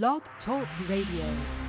Blog Talk Radio.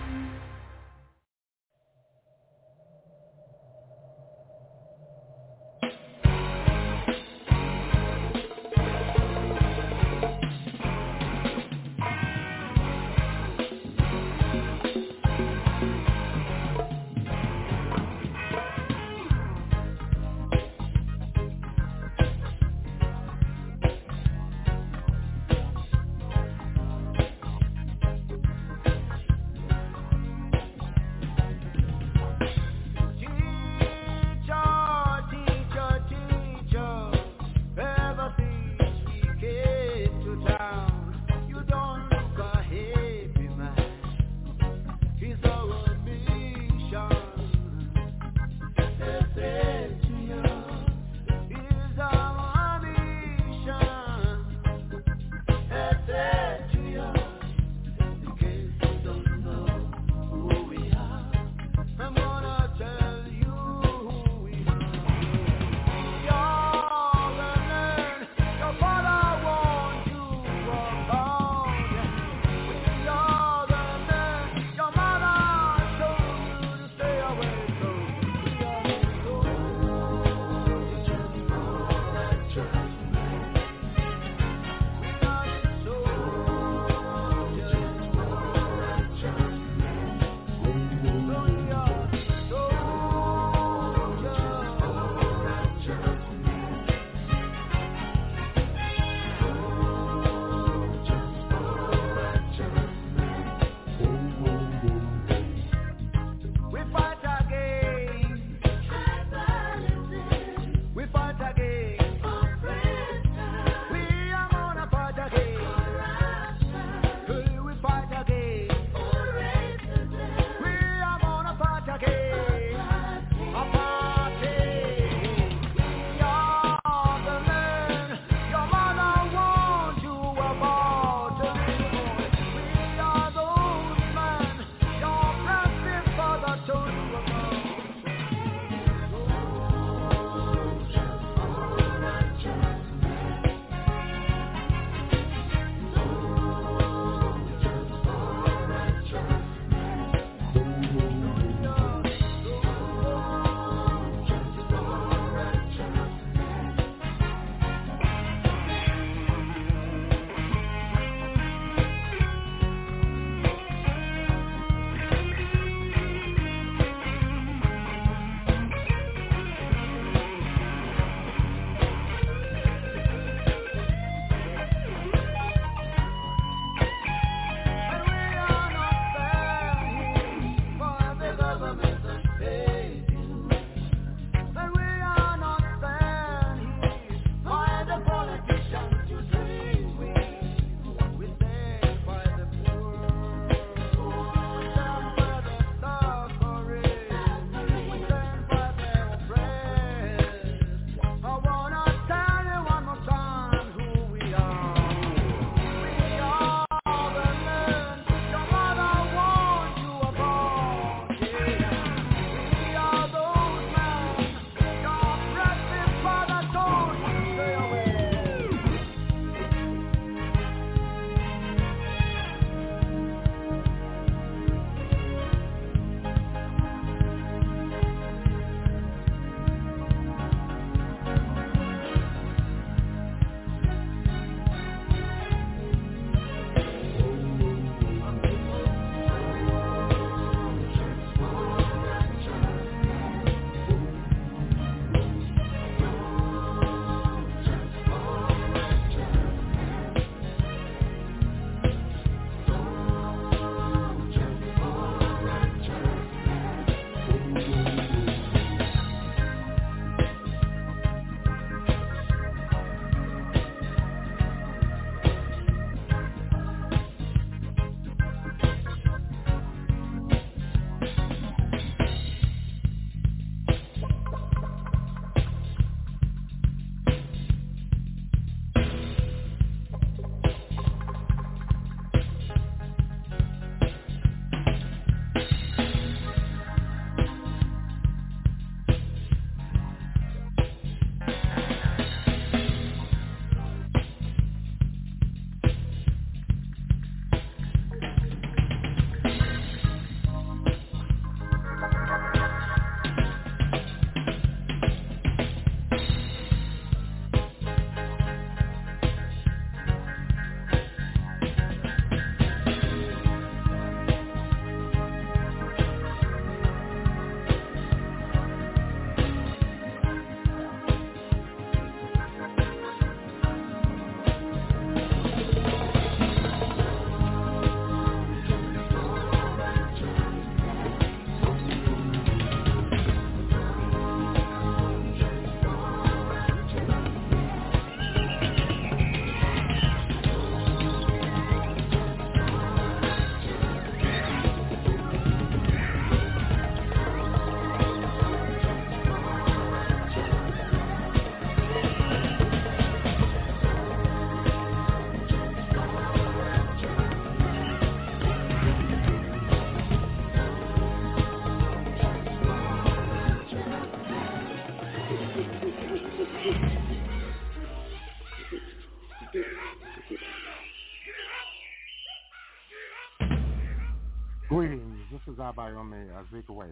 Abayomi Azikiwe,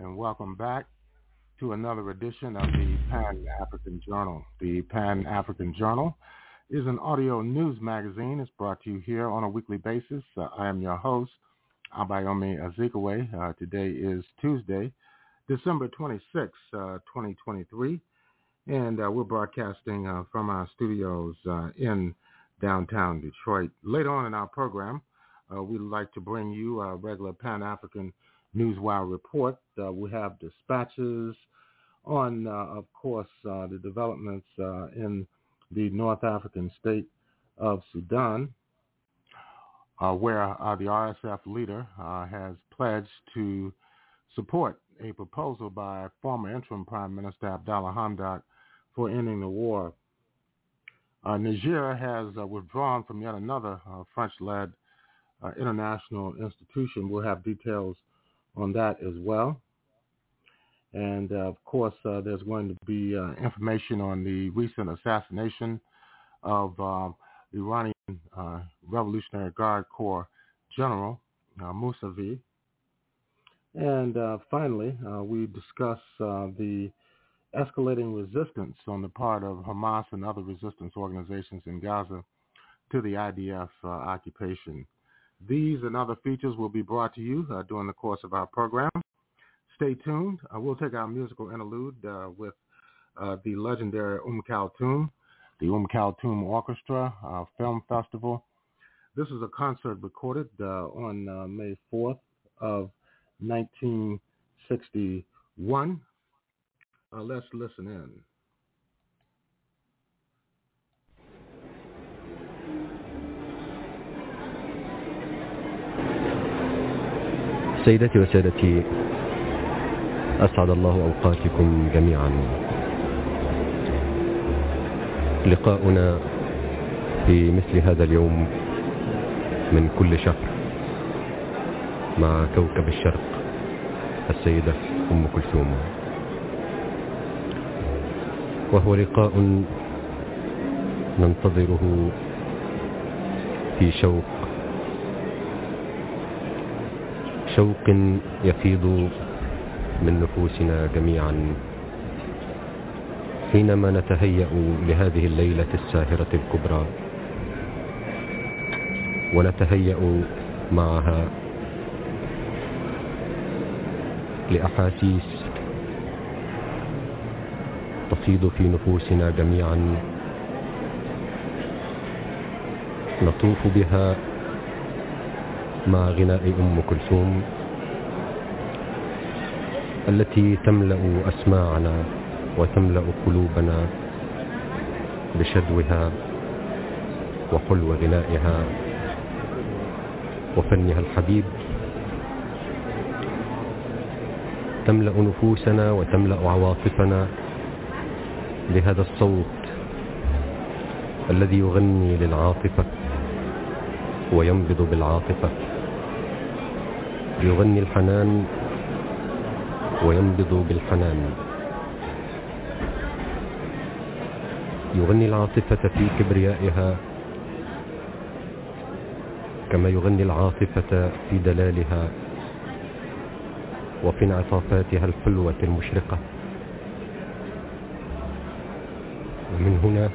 and welcome back to another edition of the Pan African Journal. The Pan African Journal is an audio news magazine. It's brought to you here on a weekly basis. Uh, I am your host, Abayomi Azikiwe. Uh, today is Tuesday, December 26, uh, 2023, and uh, we're broadcasting uh, from our studios uh, in downtown Detroit. Later on in our program, uh, we'd like to bring you a regular Pan-African Newswire report. Uh, we have dispatches on, uh, of course, uh, the developments uh, in the North African state of Sudan, uh, where the RSF leader has pledged to support a proposal by former interim Prime Minister Abdalla Hamdok for ending the war. Niger has withdrawn from yet another French-led uh, international institution. We'll have details on that as well. And uh, of course, uh, there's going to be information on the recent assassination of Iranian Revolutionary Guard Corps General Mousavi. And finally, we discuss the escalating resistance on the part of Hamas and other resistance organizations in Gaza to the IDF uh, occupation. These and other features will be brought to you uh, during the course of our program. Stay tuned. Uh, we'll take our musical interlude uh, with uh, the legendary Umm Kulthum, the Umm Kulthum Orchestra uh, Film Festival. This is a concert recorded uh, on May 4th of 1961. let's listen in. سيدتي وسادتي أسعد الله أوقاتكم جميعا. لقاؤنا في مثل هذا اليوم من كل شهر مع كوكب الشرق السيدة أم كلثوم. وهو لقاء ننتظره في شوق شوق يفيض من نفوسنا جميعا. حينما نتهيأ لهذه الليلة الساهرة الكبرى ونتهيأ معها لأحاسيس تفيض في نفوسنا جميعا نطوف بها مع غناء أم كلثوم التي تملأ أسماعنا وتملأ قلوبنا بشدوها وحلو غنائها وفنها الحبيب. تملأ نفوسنا وتملأ عواطفنا لهذا الصوت الذي يغني للعاطفة وينبض بالعاطفة. يغني الحنان وينبض بالحنان. يغني العاطفة في كبريائها كما يغني العاطفة في دلالها وفي انعطافاتها الحلوة المشرقة. ومن هنا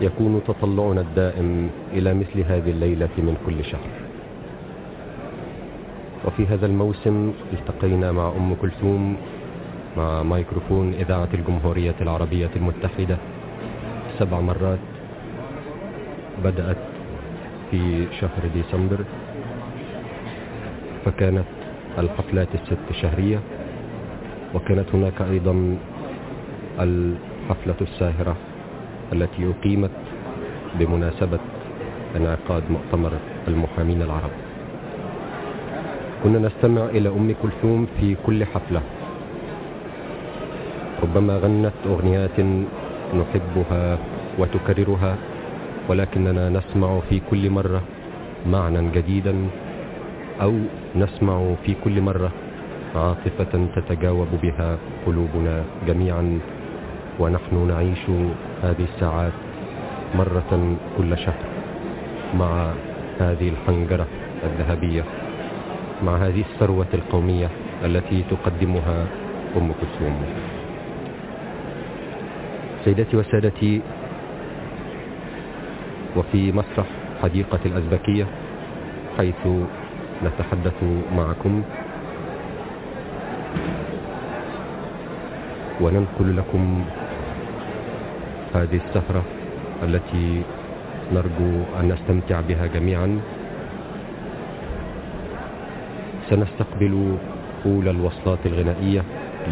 يكون تطلعنا الدائم إلى مثل هذه الليلة من كل شهر. وفي هذا الموسم التقينا مع أم كلثوم مع ميكروفون إذاعة الجمهورية العربية المتحدة. سبع مرات بدأت في شهر ديسمبر فكانت الحفلات الست شهرية وكانت هناك أيضا الحفلة الساهرة التي أقيمت بمناسبة انعقاد مؤتمر المحامين العرب. كنا نستمع إلى أم كلثوم في كل حفلة. ربما غنت أغنيات نحبها وتكررها ولكننا نسمع في كل مرة معنى جديدا أو نسمع في كل مرة عاطفة تتجاوب بها قلوبنا جميعا. ونحن نعيش هذه الساعات مرة كل شهر مع هذه الحنجرة الذهبية. مع هذه الثروة القومية التي تقدمها أم كلثوم. سيداتي وسادتي وفي مسرح حديقة الأزبكية حيث نتحدث معكم وننقل لكم هذه السهرة التي نرجو أن نستمتع بها جميعا. سنستقبل أولى الوصلات الغنائية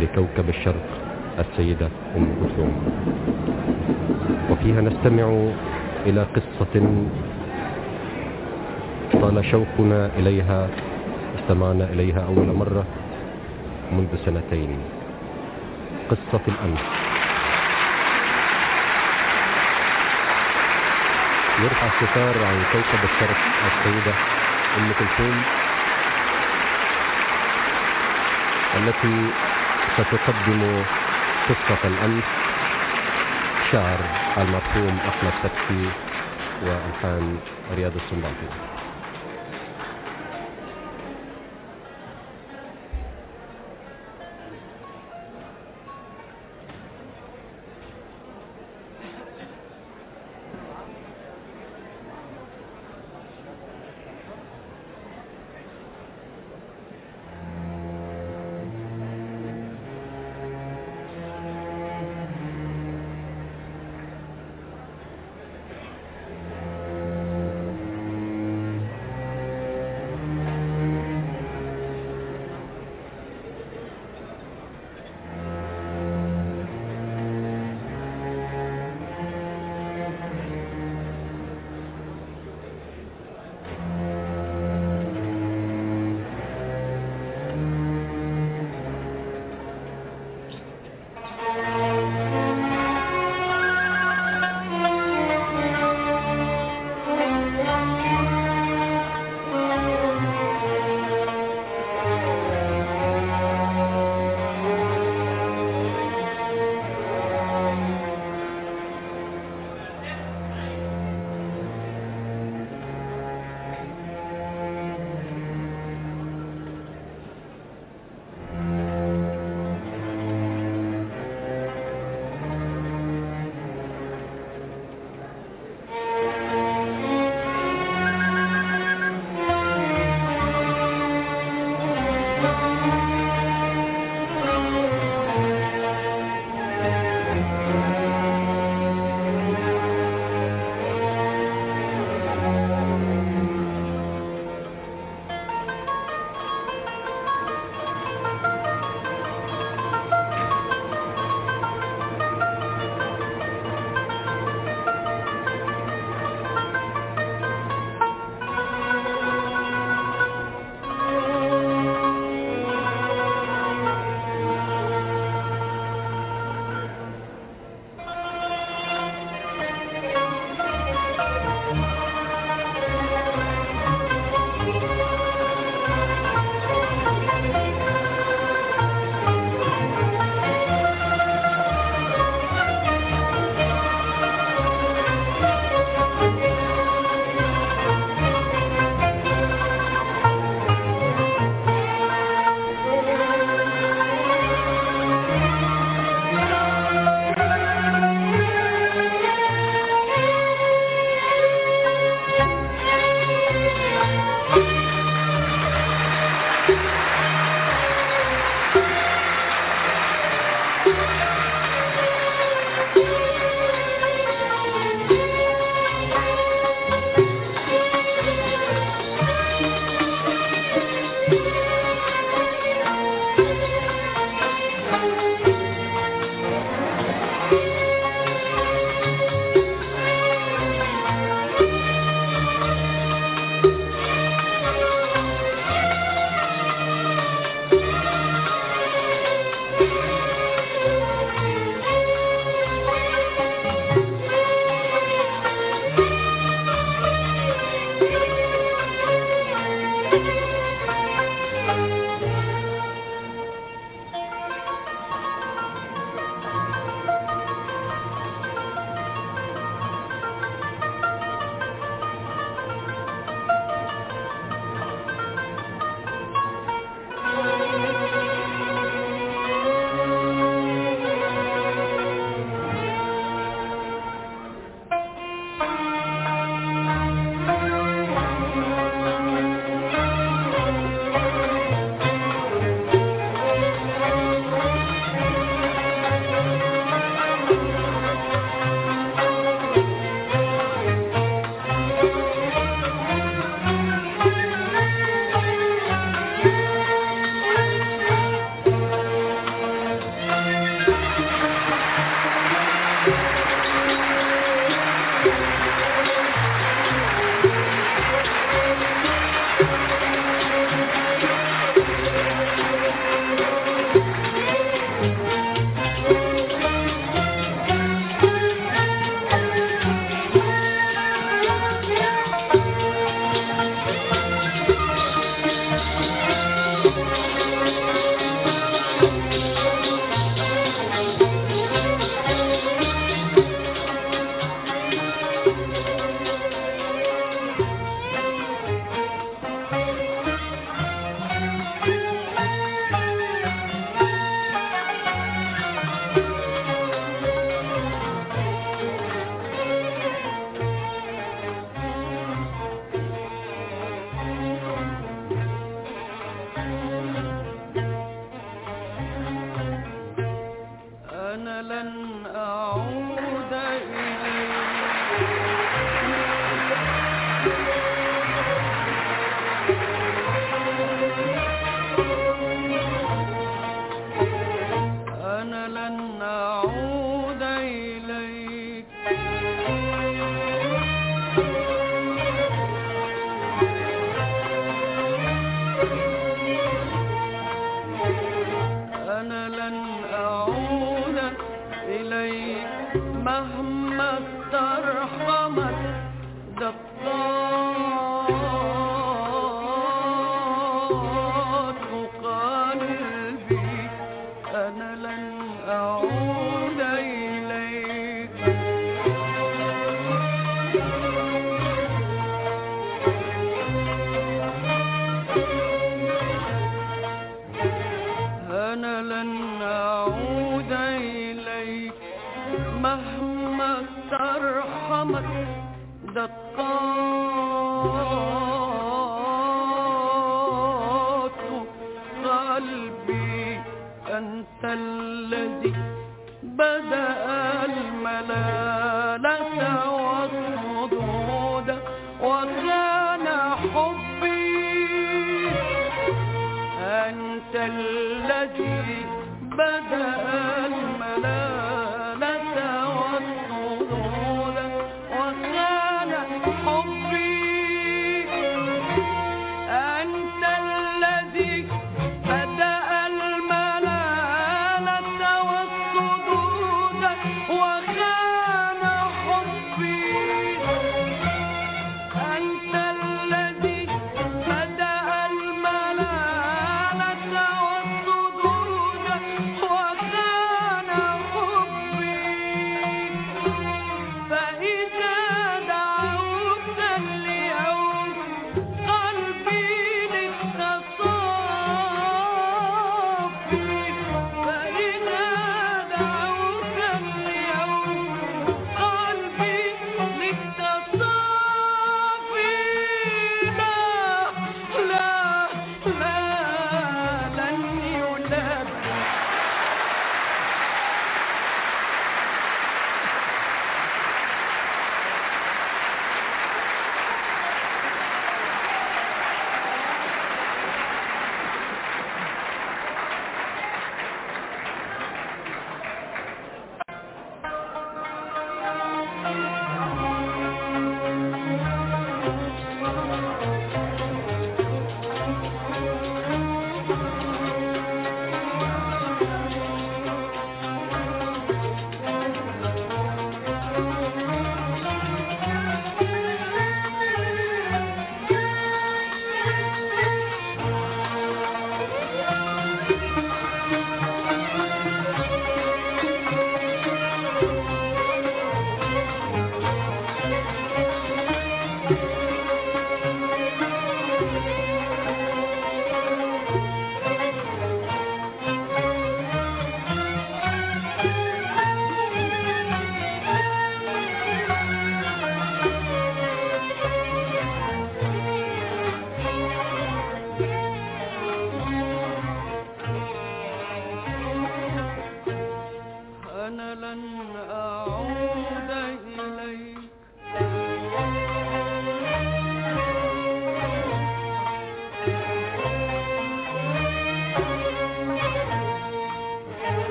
لكوكب الشرق السيدة أم كلثوم. وفيها نستمع إلى قصة طال شوقنا إليها استمعنا إليها أول مرة منذ سنتين. قصة الأمس يرفع الستار عن كوكب الشرق السيدة أم كلثوم. التي ستقدم قصة الأمس شعر المرحوم أحمد فتحي وألحان رياض السنباطي.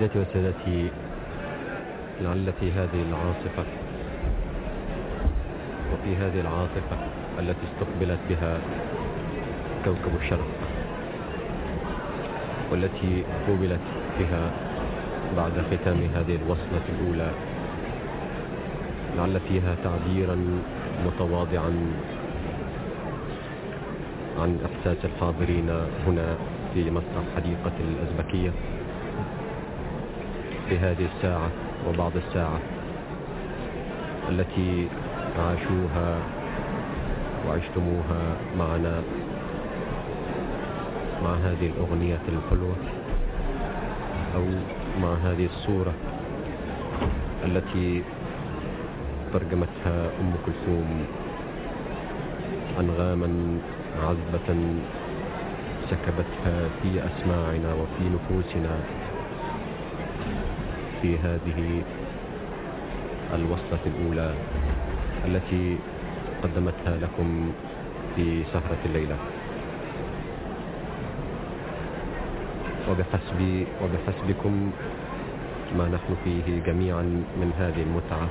سيدتي وسادتي لعل في هذه العاصفة وفي هذه العاصفة التي استقبلت بها كوكب الشرق والتي قوبلت بها بعد ختام هذه الوصلة الأولى. لعل فيها تعبيرا متواضعا عن إحساس الحاضرين هنا في مسرح حديقة الأزبكية. في هذه الساعة وبعض الساعة التي عاشوها وعشتموها معنا مع هذه الأغنية الحلوة أو مع هذه الصورة التي ترجمتها أم كلثوم أنغاما عذبة سكبتها في أسماعنا وفي نفوسنا. في هذه الوصلة الأولى التي قدمتها لكم في سهرة الليلة. وبحسب وبحسبكم ما نحن فيه جميعا من هذه المتعة.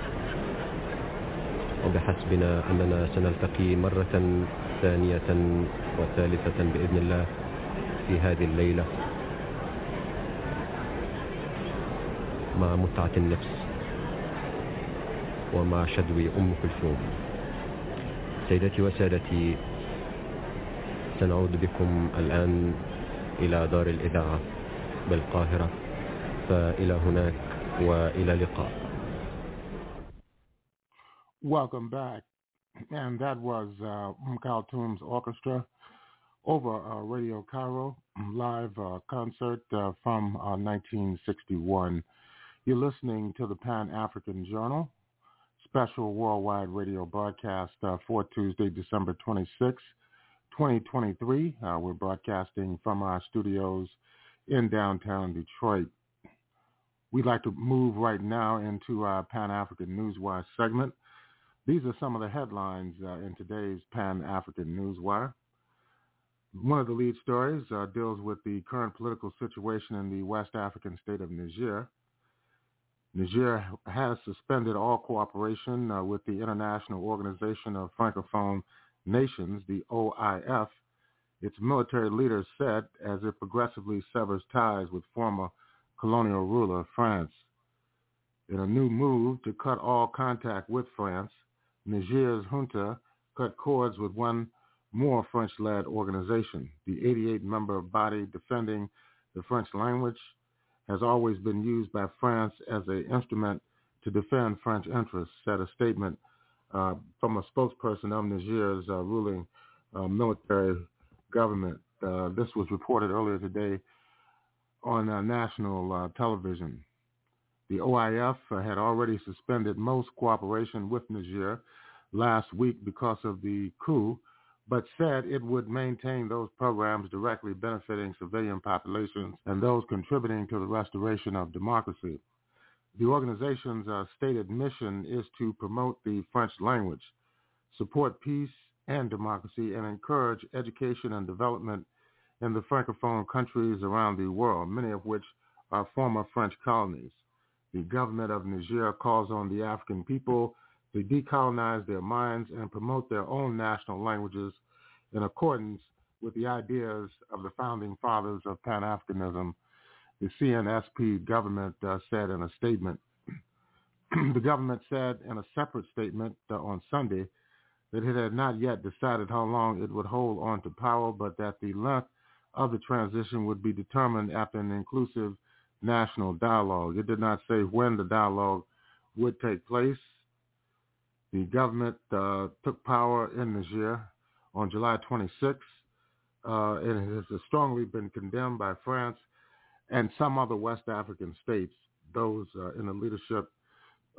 وبحسبنا أننا سنلتقي مرة ثانية وثالثة بإذن الله في هذه الليلة. مع متعة النفس ومع شدو أم كلثوم سيدتي وسادتي سنعود بكم الآن إلى دار الإذاعة بالقاهرة فإلى هناك وإلى لقاء Welcome back. And that was uh, Kaltoum's orchestra over uh, Radio Cairo, live uh, concert uh, from uh, 1961. You're listening to the Pan-African Journal, special worldwide radio broadcast uh, for Tuesday, December 26, 2023. Uh, we're broadcasting from our studios in downtown Detroit. We'd like to move right now into our Pan-African Newswire segment. These are some of the headlines uh, in today's Pan-African Newswire. One of the lead stories uh, deals with the current political situation in the West African state of Niger. Niger has suspended all cooperation uh, with the International Organization of Francophone Nations, the OIF, its military leaders said as it progressively severs ties with former colonial ruler France. In a new move to cut all contact with France, Niger's junta cut cords with one more French-led organization. The 88-member body defending the French language has always been used by France as an instrument to defend French interests, said a statement uh, from a spokesperson of Niger's uh, ruling uh, military government. Uh, this was reported earlier today on uh, national uh, television. The OIF had already suspended most cooperation with Niger last week because of the coup, but said it would maintain those programs directly benefiting civilian populations and those contributing to the restoration of democracy. The organization's uh, stated mission is to promote the French language, support peace and democracy, and encourage education and development in the Francophone countries around the world, many of which are former French colonies. The government of Niger calls on the African people to decolonize their minds and promote their own national languages in accordance with the ideas of the founding fathers of Pan-Africanism, the CNSP government uh, said in a statement. the government said in a separate statement uh, on Sunday that it had not yet decided how long it would hold on to power, but that the length of the transition would be determined after an inclusive national dialogue. It did not say when the dialogue would take place. The government uh, took power in Niger on July 26, uh, and it has strongly been condemned by France and some other West African states, those uh, in the leadership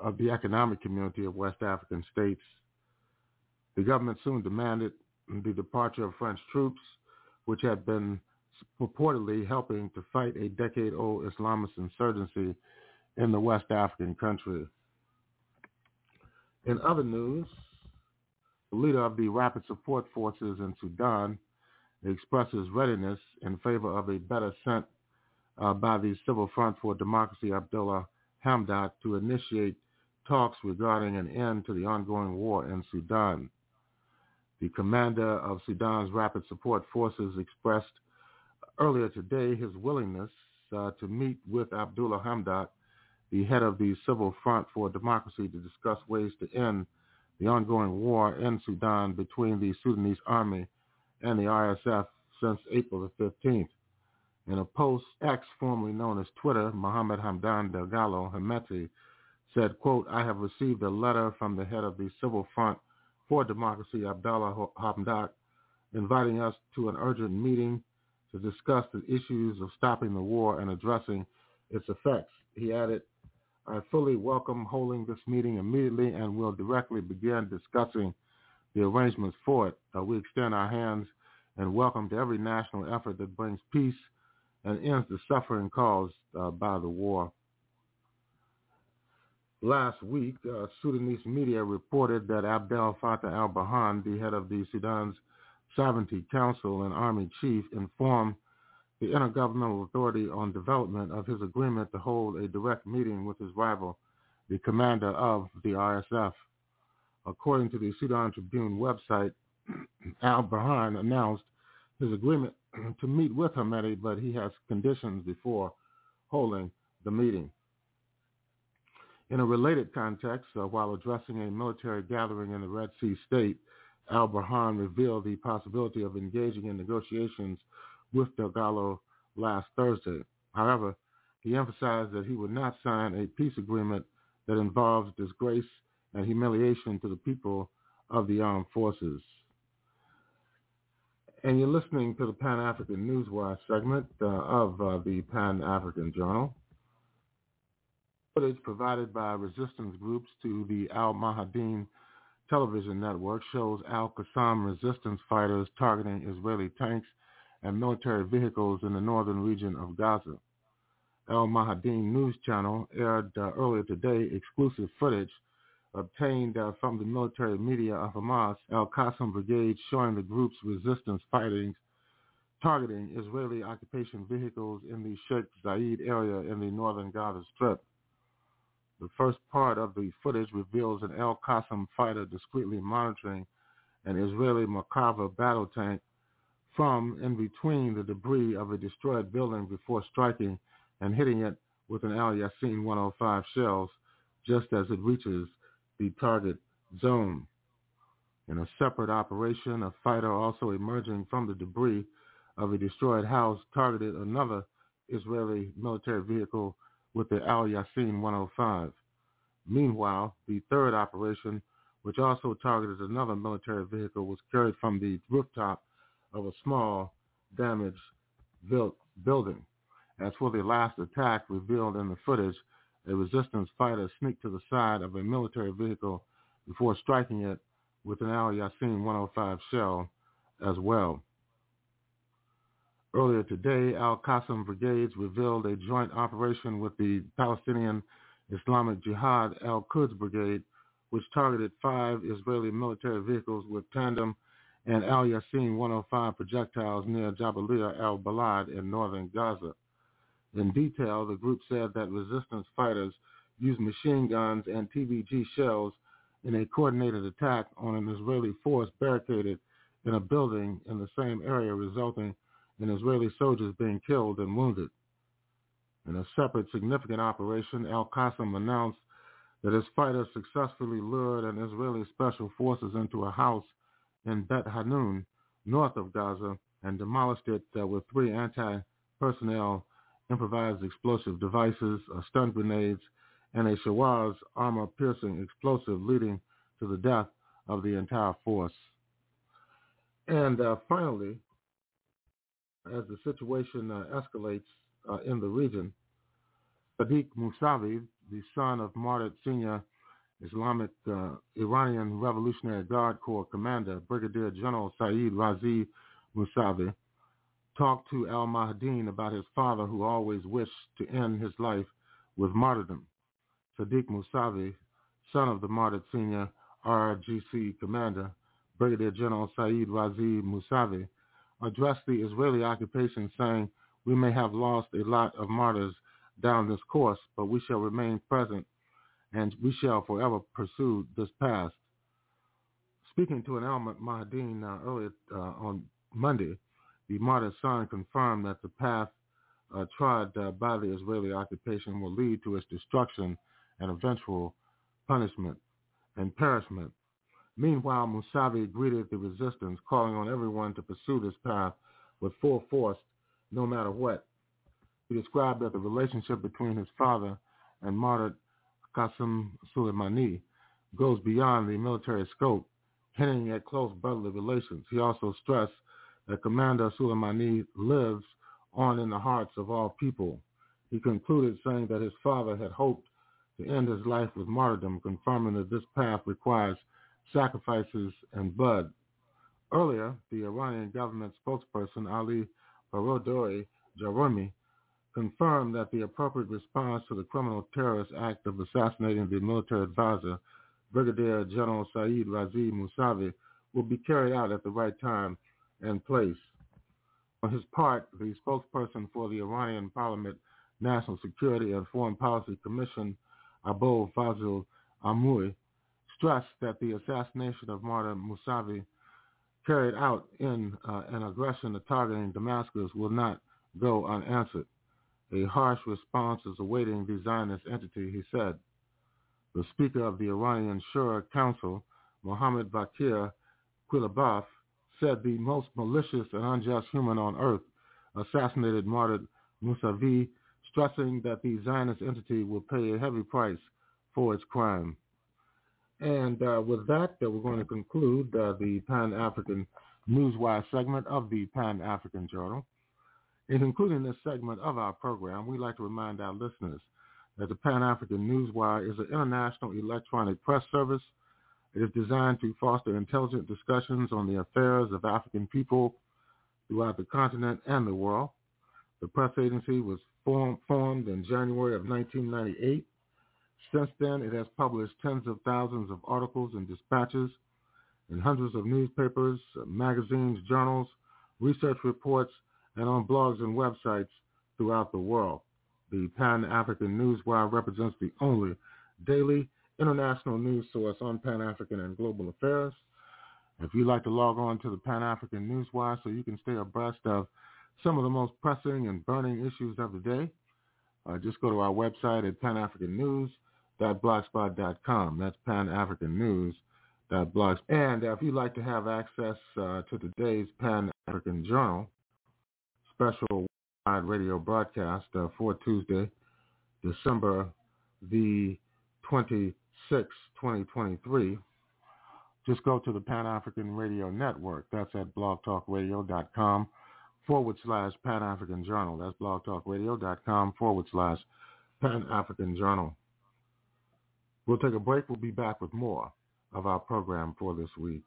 of the economic community of West African states. The government soon demanded the departure of French troops, which had been purportedly helping to fight a decade-old Islamist insurgency in the West African country. In other news, the leader of the Rapid Support Forces in Sudan expresses readiness in favor of a better sent uh, by the Civil Front for Democracy, Abdalla Hamdok, to initiate talks regarding an end to the ongoing war in Sudan. The commander of Sudan's Rapid Support Forces expressed earlier today his willingness uh, to meet with Abdalla Hamdok, the head of the Civil Front for Democracy, to discuss ways to end the ongoing war in Sudan between the Sudanese army and the RSF since April the 15th. In a post, X, formerly known as Twitter, Mohammed Hamdan Dagalo Hemeti said, quote, I have received a letter from the head of the Civil Front for Democracy, Abdalla Hamdok, inviting us to an urgent meeting to discuss the issues of stopping the war and addressing its effects. He added, I fully welcome holding this meeting immediately and will directly begin discussing the arrangements for it. Uh, we extend our hands and welcome to every national effort that brings peace and ends the suffering caused uh, by the war. Last week, uh, Sudanese media reported that Abdel Fattah al-Burhan, the head of the Sudan's Sovereignty Council and Army chief, informed the Intergovernmental Authority on Development of his agreement to hold a direct meeting with his rival, the commander of the RSF. According to the Sudan Tribune website, al-Burhan announced his agreement to meet with Hemeti, but he has conditions before holding the meeting. In a related context, uh, while addressing a military gathering in the Red Sea state, al-Burhan revealed the possibility of engaging in negotiations with Dagalo last Thursday. However, he emphasized that he would not sign a peace agreement that involves disgrace and humiliation to the people of the armed forces. And you're listening to the Pan-African Newswire segment uh, of uh, the Pan-African Journal. Footage provided by resistance groups to the Al-Mayadeen television network shows Al-Qassam resistance fighters targeting Israeli tanks and military vehicles in the northern region of Gaza. Al-Mayadeen News Channel aired uh, earlier today exclusive footage obtained uh, from the military media of Hamas Al-Qassam Brigade showing the group's resistance fighting targeting Israeli occupation vehicles in the Sheikh Zayed area in the northern Gaza Strip. The first part of the footage reveals an Al-Qassam fighter discreetly monitoring an Israeli Merkava battle tank from in between the debris of a destroyed building before striking and hitting it with an Al Yassin 105 shells just as it reaches the target zone. In a separate operation, a fighter also emerging from the debris of a destroyed house targeted another Israeli military vehicle with the Al Yassin 105. Meanwhile, the third operation, which also targeted another military vehicle, was carried from the rooftop of a small, damaged built building. As for the last attack revealed in the footage, a resistance fighter sneaked to the side of a military vehicle before striking it with an Al Yassin 105 shell as well. Earlier today, Al-Qassam brigades revealed a joint operation with the Palestinian Islamic Jihad Al-Quds brigade, which targeted five Israeli military vehicles with tandem and Al Yassin 105 projectiles near Jabalia al-Balad in northern Gaza. In detail, the group said that resistance fighters used machine guns and TBG shells in a coordinated attack on an Israeli force barricaded in a building in the same area, resulting in Israeli soldiers being killed and wounded. In a separate significant operation, Al-Qassam announced that his fighters successfully lured an Israeli special forces into a house in Beit Hanoun, north of Gaza, and demolished it uh, with three anti-personnel improvised explosive devices, uh, stun grenades, and a Shuwaz armor-piercing explosive leading to the death of the entire force. And uh, finally, as the situation uh, escalates uh, in the region, Sadiq Musavi, the son of martyred senior Islamic uh, Iranian Revolutionary Guard Corps commander Brigadier General Saeed Razi Musavi talked to al-Mahdi about his father who always wished to end his life with martyrdom. Sadiq Musavi, son of the martyred senior RGC commander Brigadier General Saeed Razi Musavi, addressed the Israeli occupation saying, we may have lost a lot of martyrs down this course, but we shall remain present and we shall forever pursue this path. Speaking to an Al Mayadeen uh, earlier uh, on Monday, the martyr's son confirmed that the path uh, trod uh, by the Israeli occupation will lead to its destruction and eventual punishment and perishment. Meanwhile, Musavi greeted the resistance, calling on everyone to pursue this path with full force, no matter what. He described that the relationship between his father and martyred Qasem Soleimani goes beyond the military scope, hinting at close brotherly relations. He also stressed that Commander Soleimani lives on in the hearts of all people. He concluded saying that his father had hoped to end his life with martyrdom, confirming that this path requires sacrifices and blood. Earlier, the Iranian government spokesperson Ali Bahadori Jahromi confirmed that the appropriate response to the criminal terrorist act of assassinating the military advisor, Brigadier General Saeed Razi Mousavi, will be carried out at the right time and place. On his part, the spokesperson for the Iranian Parliament National Security and Foreign Policy Commission, Abul Fazil Amoui, stressed that the assassination of Martyr Mousavi carried out in uh, an aggression targeting Damascus will not go unanswered. A harsh response is awaiting the Zionist entity, he said. The Speaker of the Iranian Shura Council, Mohammad Bakir Ghalibaf, said the most malicious and unjust human on earth assassinated martyr Mousavi, stressing that the Zionist entity will pay a heavy price for its crime. And uh, with that, uh, we're going to conclude uh, the Pan-African Newswire segment of the Pan-African Journal. In concluding this segment of our program, we'd like to remind our listeners that the Pan-African Newswire is an international electronic press service. It is designed to foster intelligent discussions on the affairs of African people throughout the continent and the world. The press agency was form, formed in January of 1998 since then, it has published tens of thousands of articles and dispatches in hundreds of newspapers, magazines, journals, research reports, and on blogs and websites throughout the world. The Pan-African Newswire represents the only daily international news source on Pan-African and global affairs. If you'd like to log on to the Pan-African Newswire so you can stay abreast of some of the most pressing and burning issues of the day, uh, just go to our website at Pan-African That's Pan African And if you'd like to have access uh, to today's Pan African Journal special wide radio broadcast uh, for Tuesday, December the 26th, 2023, just go to the Pan African Radio Network. That's at blogtalkradio.com forward slash Pan African Journal. That's blogtalkradio.com forward slash Pan African Journal. We'll take a break. We'll be back with more of our program for this week.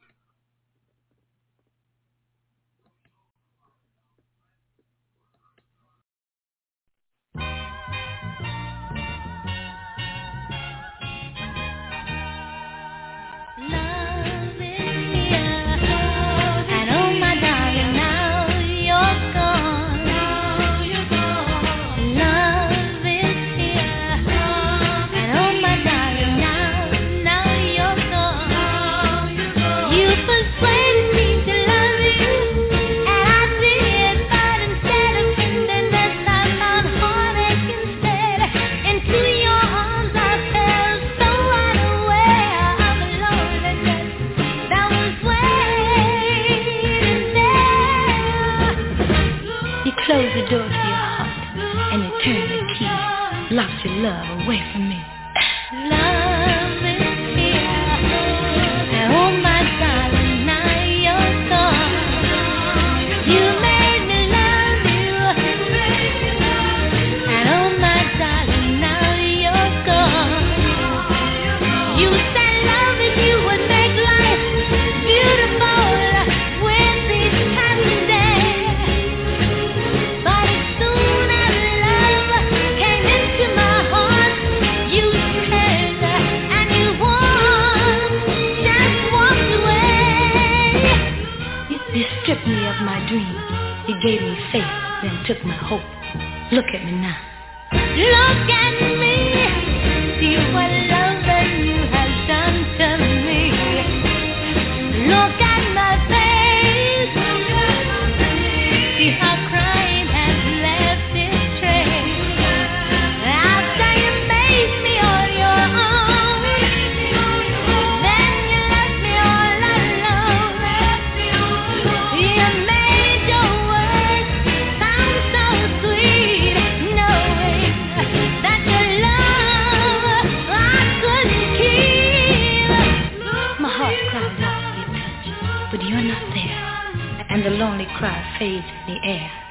the door to your heart and it turned the key, locked your love away from me. took my hope. Look at me now. Look at fades in the air.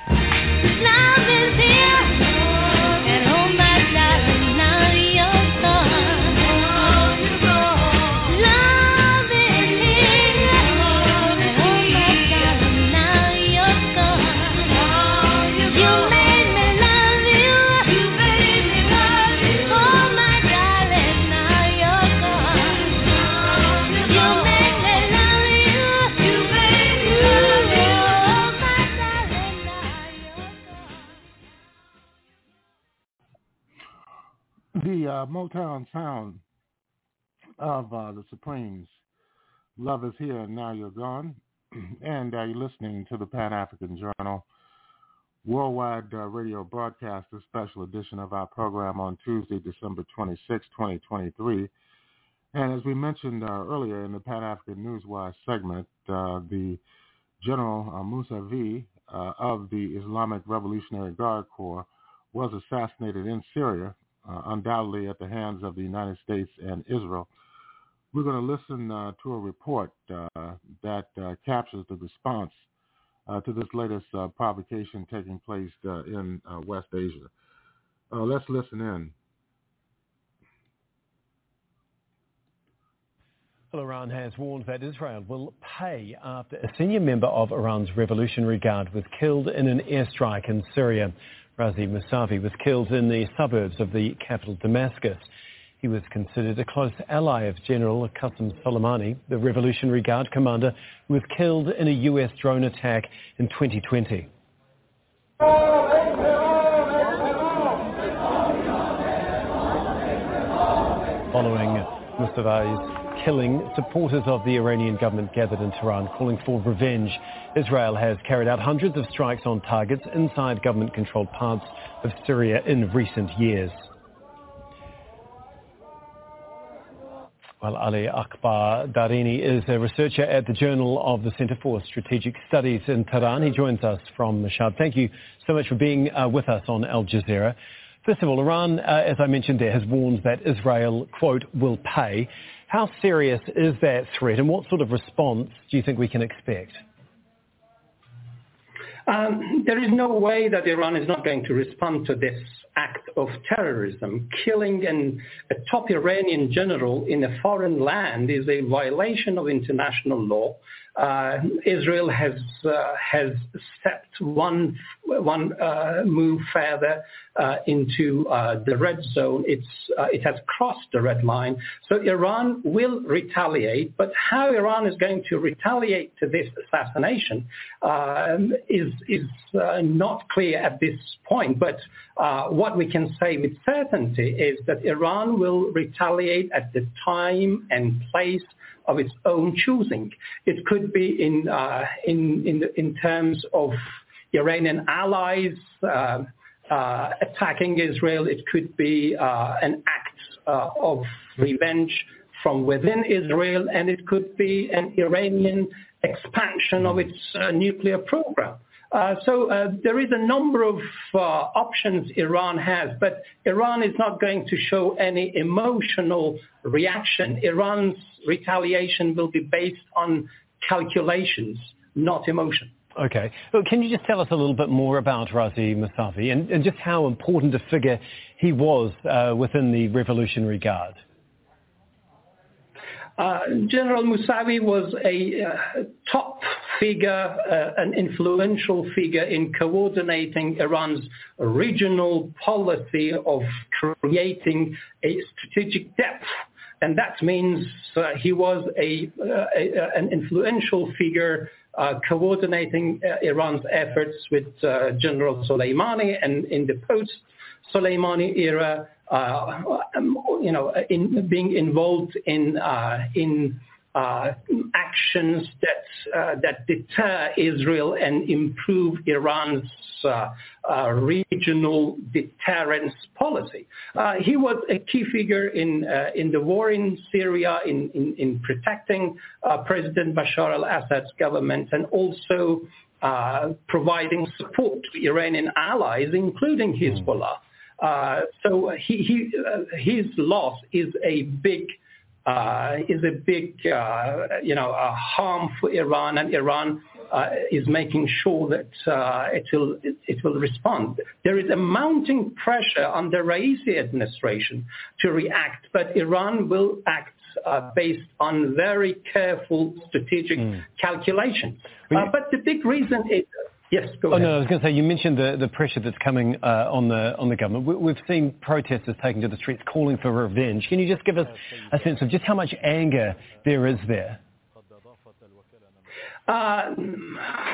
Of uh, the Supremes. Love is here and now you're gone. and uh, you're listening to the Pan African Journal worldwide uh, radio broadcast, a special edition of our program on Tuesday, December 26, 2023. And as we mentioned uh, earlier in the Pan African Newswire segment, uh, the General uh, Mousavi uh, of the Islamic Revolutionary Guard Corps was assassinated in Syria, undoubtedly at the hands of the United States and Israel. We're going to listen uh, to a report uh, that uh, captures the response uh, to this latest uh, provocation taking place uh, in West Asia. let's listen in. Well, Iran has warned that Israel will pay after a senior member of Iran's Revolutionary Guard was killed in an airstrike in Syria. Razi Mousavi was killed in the suburbs of the capital Damascus. He was considered a close ally of General Qasem Soleimani, the Revolutionary Guard commander who was killed in a US drone attack in 2020. Following Mousavi's killing, supporters of the Iranian government gathered in Tehran calling for revenge. Israel has carried out hundreds of strikes on targets inside government-controlled parts of Syria in recent years. Well, Ali Akbar Dareini is a researcher at the Journal of the Center for Strategic Studies in Tehran. He joins us from Mashhad. Thank you so much for being uh, with us on Al Jazeera. First of all, Iran, uh, as I mentioned there, has warned that Israel, quote, will pay. How serious is that threat and what sort of response do you think we can expect? Um, there is no way that Iran is not going to respond to this act of terrorism. Killing an, a top Iranian general in a foreign land is a violation of international law. Uh, Israel has uh, has stepped one one uh, move further into the red zone. It's it has crossed the red line. So Iran will retaliate, but how Iran is going to retaliate to this assassination um, is is not clear at this point. But what we can say with certainty is that Iran will retaliate at the time and place of its own choosing. It could be in uh, terms of Iranian allies uh, uh, attacking Israel. It could be an act of revenge from within Israel, and it could be an Iranian expansion of its nuclear program. Uh, so uh, there is a number of uh, options Iran has, but Iran is not going to show any emotional reaction. Iran's retaliation will be based on calculations, not emotion. Okay. Can you just tell us a little bit more about Razi Mousavi and, and just how important a figure he was uh, within the Revolutionary Guard? Uh, General Mousavi was a uh, top figure, uh, an influential figure in coordinating Iran's regional policy of creating a strategic depth. And that means uh, he was a, uh, a, an influential figure coordinating Iran's efforts with General Soleimani and in the post-Soleimani era, uh, um, you know, in being involved in uh, in uh, actions that that deter Israel and improve Iran's regional deterrence policy. he was a key figure in in the war in Syria, in in, in protecting President Bashar al-Assad's government, and also uh, providing support to Iranian allies, including Hezbollah. Uh, so he, he, uh, his loss is a big uh, is a big uh, you know harm for Iran, and Iran uh, is making sure that uh, it will it, it, will respond. There is a mounting pressure on the Raisi administration to react, but Iran will act based on very careful strategic mm. calculations. but the big reason is Yes, go ahead. Oh, no, I was going to say, you mentioned the, the pressure that's coming uh, on the on the government. We, we've seen protesters taking to the streets calling for revenge. Can you just give us a sense of just how much anger there is there? Uh,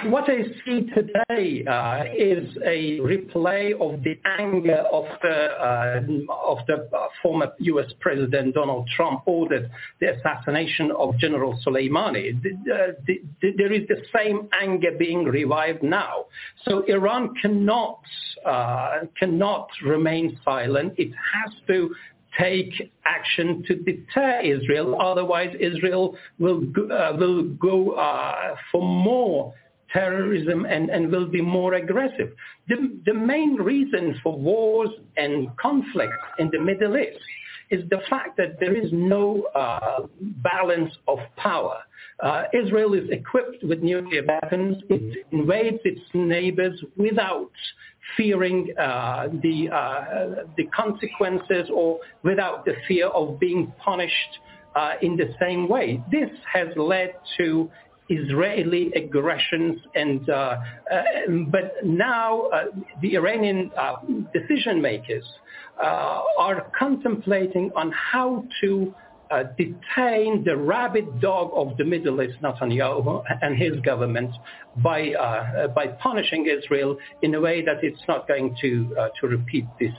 what I see today uh, is a replay of the anger of the uh, of the former U.S. President Donald Trump ordered the assassination of General Soleimani. The, the, the, there is the same anger being revived now. So Iran cannot uh, cannot remain silent. It has to take action to deter Israel. Otherwise, Israel will uh, will go uh, for more terrorism and, and will be more aggressive. The, the main reason for wars and conflicts in the Middle East is the fact that there is no uh, balance of power. Uh, Israel is equipped with nuclear weapons. It invades its neighbors without fearing uh, the, uh, the consequences or without the fear of being punished uh, in the same way. This has led to Israeli aggressions and uh, uh, but now uh, the Iranian decision makers are contemplating on how to uh, detain the rabid dog of the Middle East, Netanyahu, and his government by, uh, by punishing Israel in a way that it's not going to, uh, to repeat this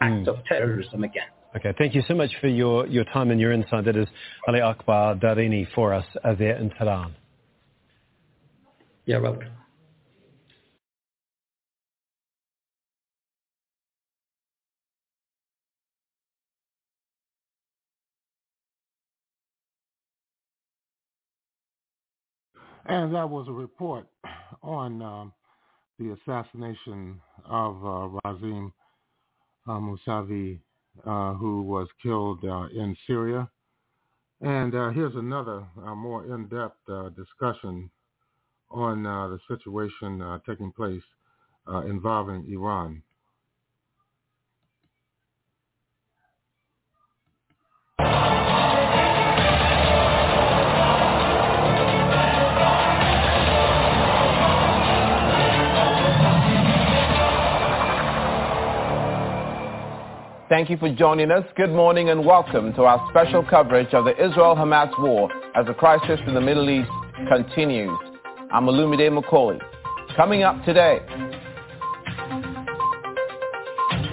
act mm. of terrorism again. Okay, thank you so much for your, your time and your insight. That is Ali Akbar Dareini for us there in Tehran. You're welcome. And that was a report on um, the assassination of uh, Razim uh, Mousavi, uh, who was killed uh, in Syria. And uh, here's another uh, more in-depth discussion on the situation taking place involving Iran. Thank you for joining us. Good morning and welcome to our special coverage of the Israel-Hamas war as the crisis in the Middle East continues. I'm Olumide Macaulay. Coming up today,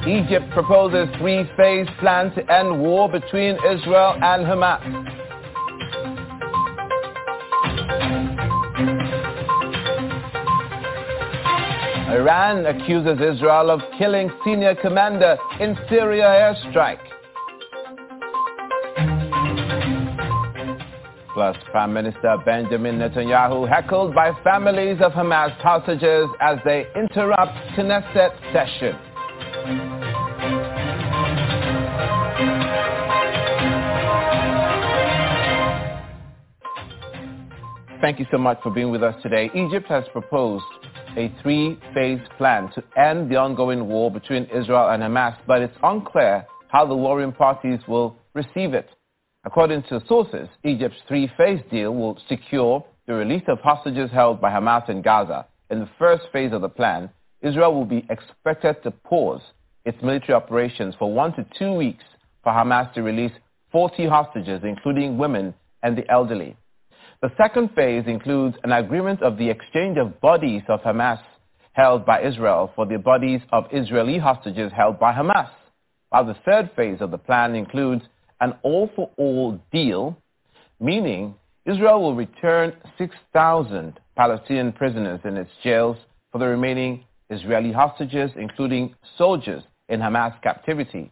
Egypt proposes three-phase plan to end war between Israel and Hamas. Iran accuses Israel of killing senior commander in Syria airstrike. Plus, Prime Minister Benjamin Netanyahu heckled by families of Hamas hostages as they interrupt Knesset session. Thank you so much for being with us today. Egypt has proposed a three-phase plan to end the ongoing war between Israel and Hamas, but it's unclear how the warring parties will receive it. According to sources, Egypt's three-phase deal will secure the release of hostages held by Hamas in Gaza. In the first phase of the plan, Israel will be expected to pause its military operations for one to two weeks for Hamas to release 40 hostages, including women and the elderly. The second phase includes an agreement of the exchange of bodies of Hamas held by Israel for the bodies of Israeli hostages held by Hamas. While the third phase of the plan includes an all-for-all deal, meaning Israel will return 6,000 Palestinian prisoners in its jails for the remaining Israeli hostages, including soldiers in Hamas captivity.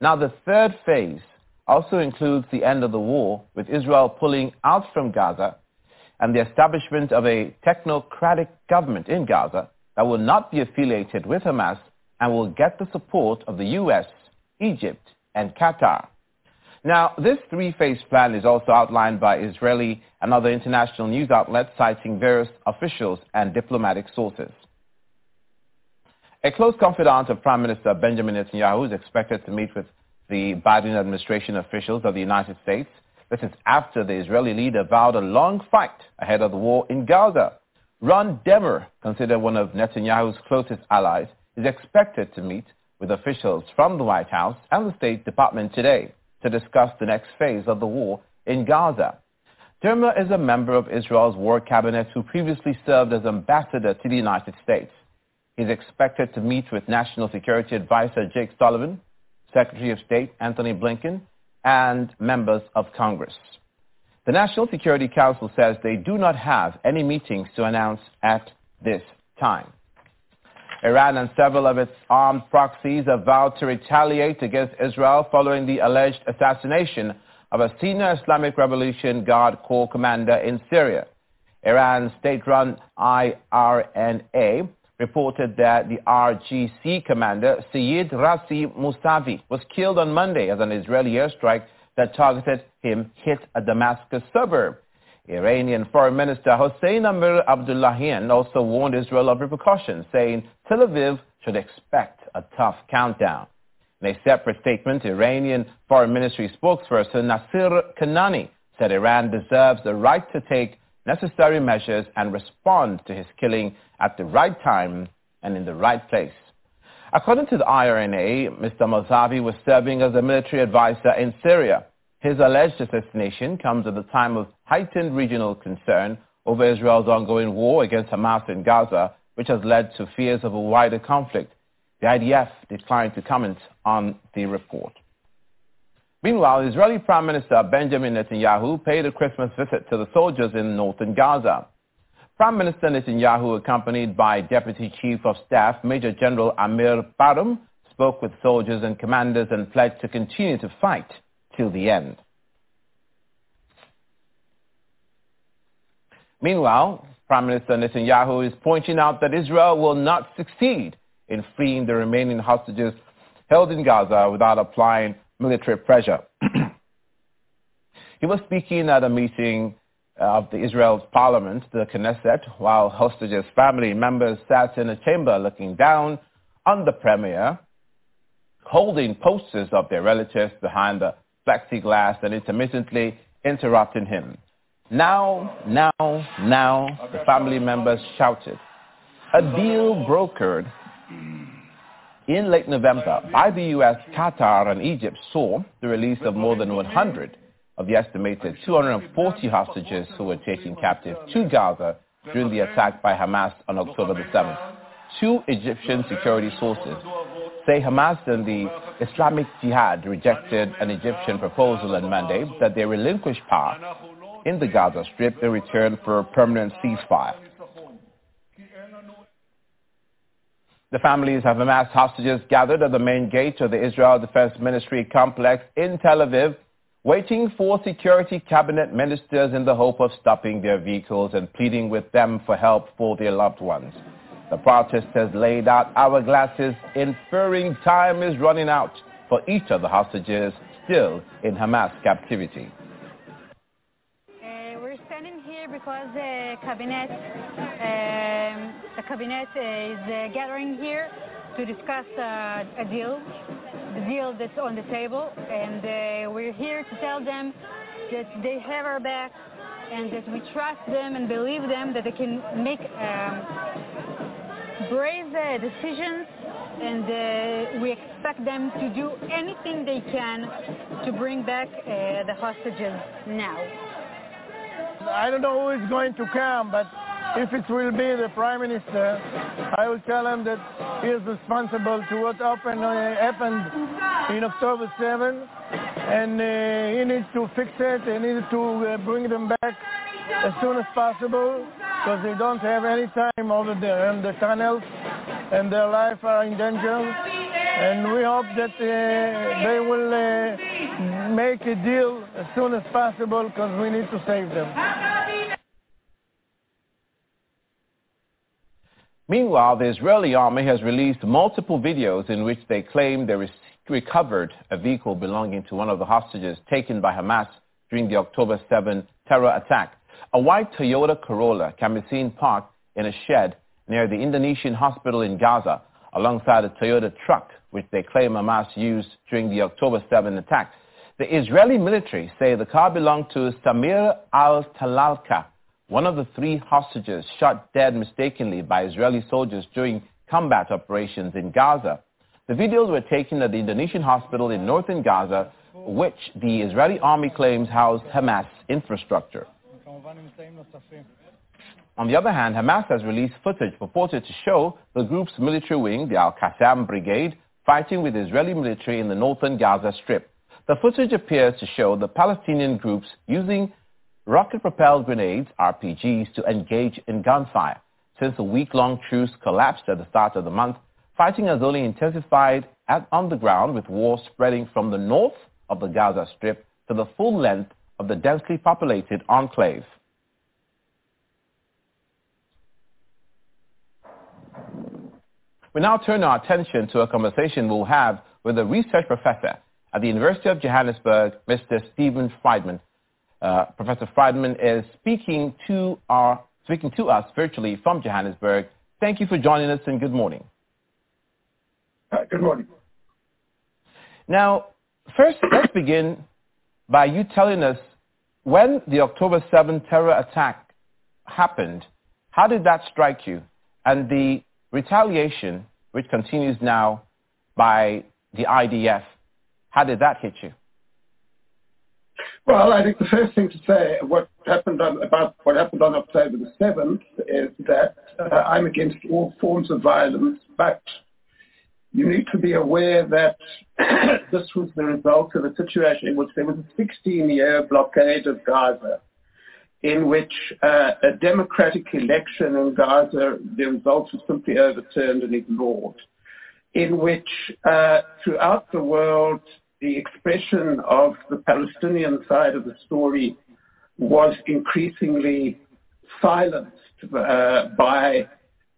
Now the third phase also includes the end of the war, with Israel pulling out from Gaza and the establishment of a technocratic government in Gaza that will not be affiliated with Hamas and will get the support of the U.S., Egypt, and Qatar. Now, this three-phase plan is also outlined by Israeli and other international news outlets citing various officials and diplomatic sources. A close confidant of Prime Minister Benjamin Netanyahu is expected to meet with the Biden administration officials of the United States. This is after the Israeli leader vowed a long fight ahead of the war in Gaza. Ron Dermer, considered one of Netanyahu's closest allies, is expected to meet with officials from the White House and the State Department today to discuss the next phase of the war in Gaza. Dermer is a member of Israel's war cabinet who previously served as ambassador to the United States. He's expected to meet with National Security Advisor Jake Sullivan, Secretary of State Antony Blinken, and members of Congress. The National Security Council says they do not have any meetings to announce at this time. Iran and several of its armed proxies have vowed to retaliate against Israel following the alleged assassination of a senior Islamic Revolution Guard Corps commander in Syria. Iran's state-run IRNA reported that the RGC commander, Sayyid Razi Mousavi, was killed on Monday as an Israeli airstrike that targeted him hit a Damascus suburb. Iranian Foreign Minister Hossein Amir Abdollahian also warned Israel of repercussions, saying Tel Aviv should expect a tough countdown. In a separate statement, Iranian Foreign Ministry spokesperson Nasser Kanaani said Iran deserves the right to take necessary measures and respond to his killing at the right time and in the right place. According to the IRNA, Mr. Mousavi was serving as a military advisor in Syria. His alleged assassination comes at a time of heightened regional concern over Israel's ongoing war against Hamas in Gaza, which has led to fears of a wider conflict. The IDF declined to comment on the report. Meanwhile, Israeli Prime Minister Benjamin Netanyahu paid a Christmas visit to the soldiers in northern Gaza. Prime Minister Netanyahu, accompanied by Deputy Chief of Staff Major General Amir Baram, spoke with soldiers and commanders and pledged to continue to fight till the end. Meanwhile, Prime Minister Netanyahu is pointing out that Israel will not succeed in freeing the remaining hostages held in Gaza without applying military pressure. he was speaking at a meeting of the Israel's parliament, the Knesset, while hostages' family members sat in a chamber looking down on the premier, holding posters of their relatives behind the plexiglass and intermittently interrupting him. Now, now, now, the family members shouted. A deal brokered in late November by the U.S., Qatar, and Egypt saw the release of more than 100 of the estimated 240 hostages who were taken captive to Gaza during the attack by Hamas on October the 7th. Two Egyptian security sources say Hamas and the Islamic Jihad rejected an Egyptian proposal on Monday that they relinquish power in the Gaza Strip in return for a permanent ceasefire. The families of Hamas hostages gathered at the main gate of the Israel Defense Ministry complex in Tel Aviv, waiting for security cabinet ministers in the hope of stopping their vehicles and pleading with them for help for their loved ones. The protesters laid out hourglasses, inferring time is running out for each of the hostages still in Hamas captivity. Because the cabinet, um, the cabinet is uh, gathering here to discuss uh, a deal, the deal that's on the table, and uh, we're here to tell them that they have our back and that we trust them and believe them that they can make um, brave uh, decisions and uh, we expect them to do anything they can to bring back uh, the hostages now. I don't know who is going to come, but if it will be the prime minister, I will tell him that he is responsible to what happened, uh, happened in October 7, and uh, he needs to fix it. He needs to uh, bring them back as soon as possible because they don't have any time over there in the tunnels and their life are in danger. And we hope that uh, they will uh, make a deal as soon as possible because we need to save them. Meanwhile, the Israeli army has released multiple videos in which they claim they recovered a vehicle belonging to one of the hostages taken by Hamas during the October 7 terror attack. A white Toyota Corolla can be seen parked in a shed near the Indonesian hospital in Gaza alongside a Toyota truck which they claim Hamas used during the October 7 attack. The Israeli military say the car belonged to Samir al-Talalka, one of the three hostages shot dead mistakenly by Israeli soldiers during combat operations in Gaza. The videos were taken at the Indonesian hospital in northern Gaza, which the Israeli army claims housed Hamas infrastructure. On the other hand, Hamas has released footage purported to show the group's military wing, the Al-Qassam Brigade, fighting with Israeli military in the northern Gaza Strip. The footage appears to show the Palestinian groups using rocket-propelled grenades, RPGs, to engage in gunfire. Since the week-long truce collapsed at the start of the month, fighting has only intensified at, on the ground with war spreading from the north of the Gaza Strip to the full length of the densely populated enclave. We now turn our attention to a conversation we'll have with a research professor at the University of Johannesburg, Mr. Steven Friedman. Uh, professor Friedman is speaking to, our, speaking to us virtually from Johannesburg. Thank you for joining us and good morning. Uh, good morning. Now, first, let's begin by you telling us when the October 7 terror attack happened, how did that strike you? And the retaliation, which continues now by the IDF, how did that hit you? Well, I think the first thing to say what happened on, about what happened on October the 7th is that uh, I'm against all forms of violence, but you need to be aware that this was the result of a situation in which there was a 16-year blockade of Gaza, in which uh, a democratic election in Gaza, the results were simply overturned and ignored, in which uh, throughout the world the expression of the Palestinian side of the story was increasingly silenced uh, by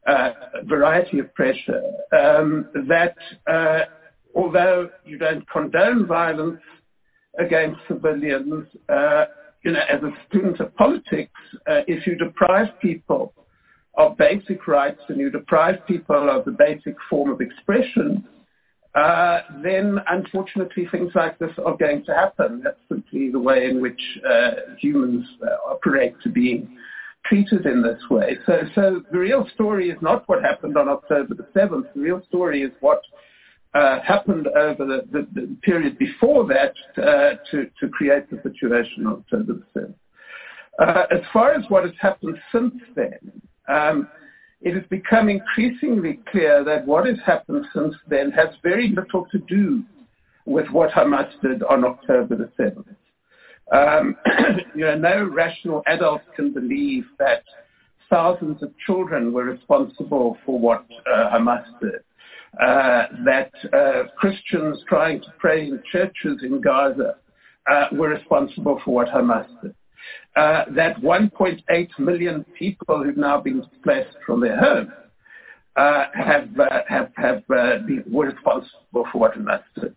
a variety of pressure. Um, that uh, although you don't condone violence against civilians, uh, you know, as a student of politics, uh, if you deprive people of basic rights and you deprive people of the basic form of expression, uh, then unfortunately things like this are going to happen. That's simply the way in which uh, humans uh, operate to being treated in this way. So, so the real story is not what happened on October the 7th. The real story is what happened over the, the, the, period before that uh, to, to create the situation on October the 7th. Uh, as far as what has happened since then, um, it has become increasingly clear that what has happened since then has very little to do with what Hamas did on October the 7th. Um, you know, no rational adult can believe that thousands of children were responsible for what uh, Hamas did. Uh, that uh, Christians trying to pray in churches in Gaza uh, were responsible for what Hamas did uh, that 1.8 million people who've now been displaced from their homes uh, have uh, have have uh, been were responsible for what Hamas did.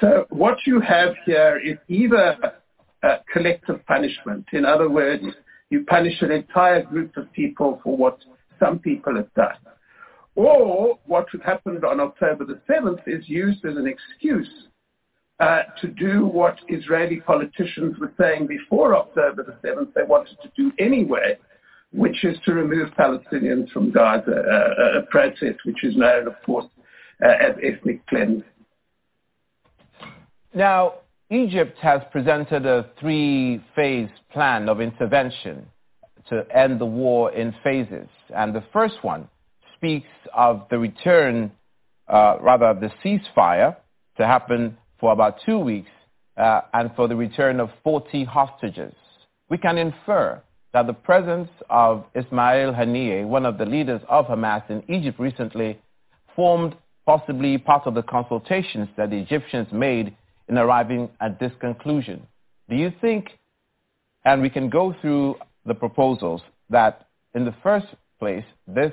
So what you have here is either collective punishment. In other words, you punish an entire group of people for what some people have done. Or what happened on October the 7th is used as an excuse uh, to do what Israeli politicians were saying before October the 7th they wanted to do anyway, which is to remove Palestinians from Gaza, uh, a process which is known, of course, uh, as ethnic cleansing. Now, Egypt has presented a three-phase plan of intervention to end the war in phases. And the first one speaks of the return, uh, rather the ceasefire to happen for about two weeks uh, and for the return of 40 hostages. We can infer that the presence of Ismail Haniyeh, one of the leaders of Hamas in Egypt recently, formed possibly part of the consultations that the Egyptians made in arriving at this conclusion. Do you think, and we can go through the proposals, that in the first place, this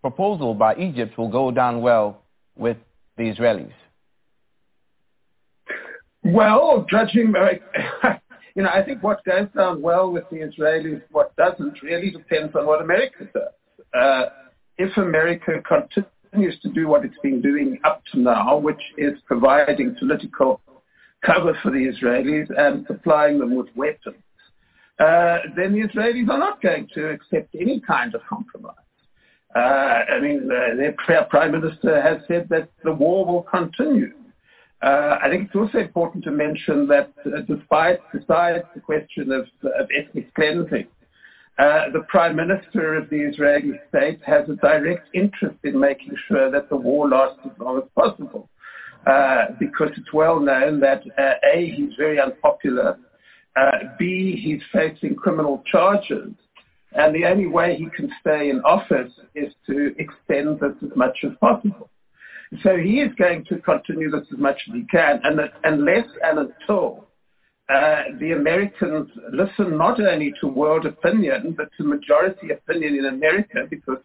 proposal by Egypt will go down well with the Israelis? Well, judging, you know, I think what goes down well with the Israelis, what doesn't, really depends on what America does. Uh, if America continues to do what it's been doing up to now, which is providing political cover for the Israelis and supplying them with weapons, uh, then the Israelis are not going to accept any kind of compromise. Uh, I mean, uh, their prime minister has said that the war will continue. Uh, I think it's also important to mention that uh, despite besides the question of, of ethnic cleansing, uh, the prime minister of the Israeli state has a direct interest in making sure that the war lasts as long as possible, uh, because it's well known that a he's very unpopular, b he's facing criminal charges, and the only way he can stay in office is to extend this as much as possible. So he is going to continue this as much as he can, and unless and until uh, the Americans listen not only to world opinion, but to majority opinion in America, because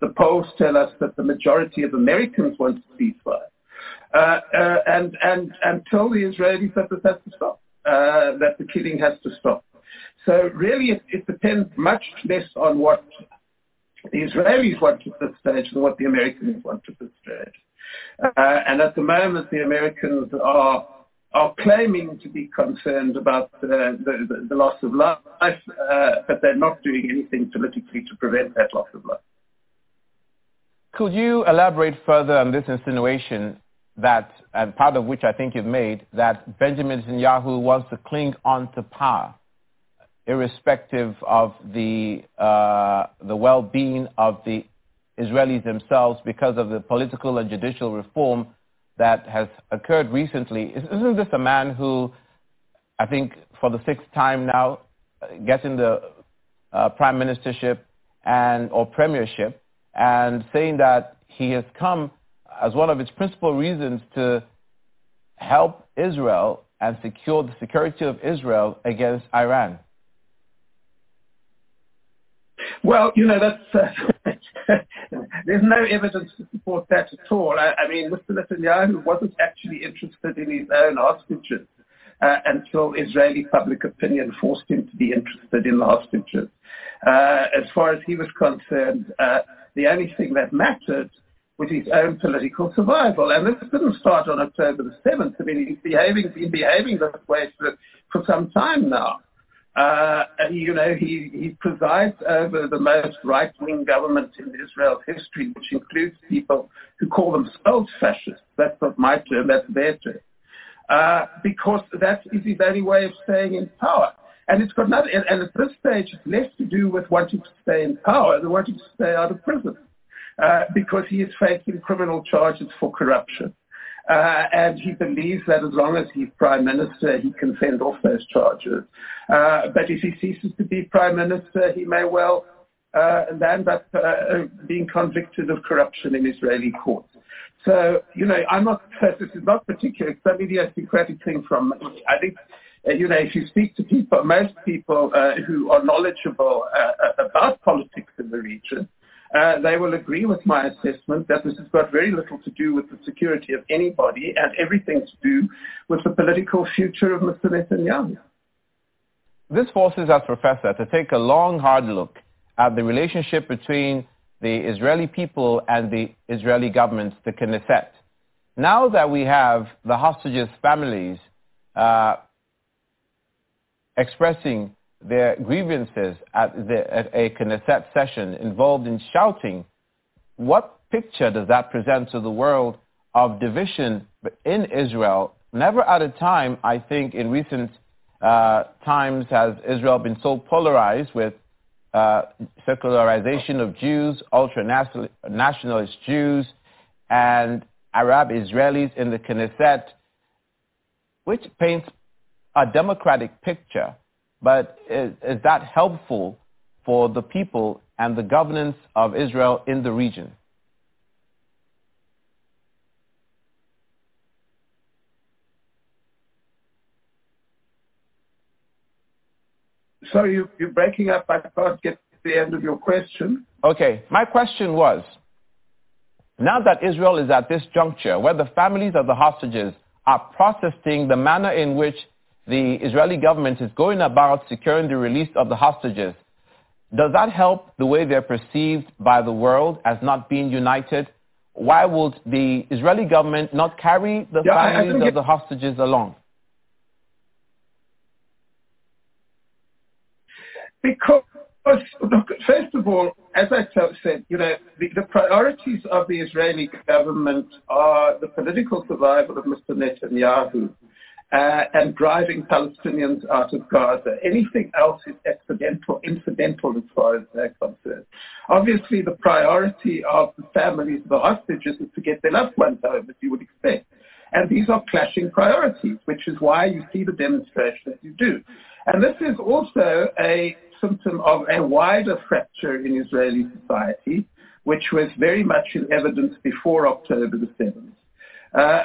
the polls tell us that the majority of Americans want a ceasefire. Uh, uh, and, and until the Israelis that this has to stop, uh, that the killing has to stop. So really it, it depends much less on what the Israelis want at this stage than what the Americans want at this stage. Uh, and at the moment, the Americans are are claiming to be concerned about the, the, the, loss of life, uh, but they're not doing anything politically to prevent that loss of life. Could you elaborate further on this insinuation that, and part of which I think you've made, that Benjamin Netanyahu wants to cling on to power, irrespective of the uh, the well-being of the Israelis themselves because of the political and judicial reform that has occurred recently. Isn't this a man who, I think for the sixth time now, gets in the uh, prime ministership and or premiership and saying that he has come as one of its principal reasons to help Israel and secure the security of Israel against Iran? Well, you know, that's, uh, there's no evidence to support that at all. I, I mean, Mr. Netanyahu wasn't actually interested in his own hostages uh, until Israeli public opinion forced him to be interested in the hostages. Uh, as far as he was concerned, uh, the only thing that mattered was his own political survival. And this didn't start on October the 7th. I mean, he's behaving, been behaving this way for, for some time now. Uh, you know, he, he presides over the most right-wing government in Israel's history, which includes people who call themselves fascists. That's not my term, that's their term. Uh, because that is his only way of staying in power. And it's got nothing, and, and at this stage, it's less to do with wanting to stay in power than wanting to stay out of prison. Uh, because he is facing criminal charges for corruption. Uh, and he believes that as long as he's prime minister, he can fend off those charges. Uh, but if he ceases to be prime minister, he may well uh, land up uh, being convicted of corruption in Israeli courts. So, you know, I'm not, this is not particular, it's an idiosyncratic thing from, I think, uh, you know, if you speak to people, most people uh, who are knowledgeable about politics in the region, uh, they will agree with my assessment that this has got very little to do with the security of anybody and everything to do with the political future of Mr. Netanyahu. This forces us, Professor, to take a long, hard look at the relationship between the Israeli people and the Israeli government, the Knesset. Now that we have the hostages' families uh, expressing their grievances at, the, at a Knesset session involved in shouting, what picture does that present to the world of division in Israel? Never at a time, I think, in recent uh, times has Israel been so polarized with uh, secularization of Jews, ultra-nationalist Jews, and Arab Israelis in the Knesset, which paints a democratic picture but is, is that helpful for the people and the governance of Israel in the region? Sorry, you, you're breaking up. I can't get to the end of your question. Okay. My question was, now that Israel is at this juncture where the families of the hostages are protesting the manner in which the Israeli government is going about securing the release of the hostages, does that help the way they're perceived by the world as not being united? Why would the Israeli government not carry the yeah, families of the hostages along? Because look, first of all, as I said, you know, the, the, priorities of the Israeli government are the political survival of Mr. Netanyahu and driving Palestinians out of Gaza. Anything else is accidental, incidental as far as they're concerned. Obviously, the priority of the families of the hostages is to get their loved ones home, as you would expect. And these are clashing priorities, which is why you see the demonstrations you do. And this is also a symptom of a wider fracture in Israeli society, which was very much in evidence before October the 7th, uh,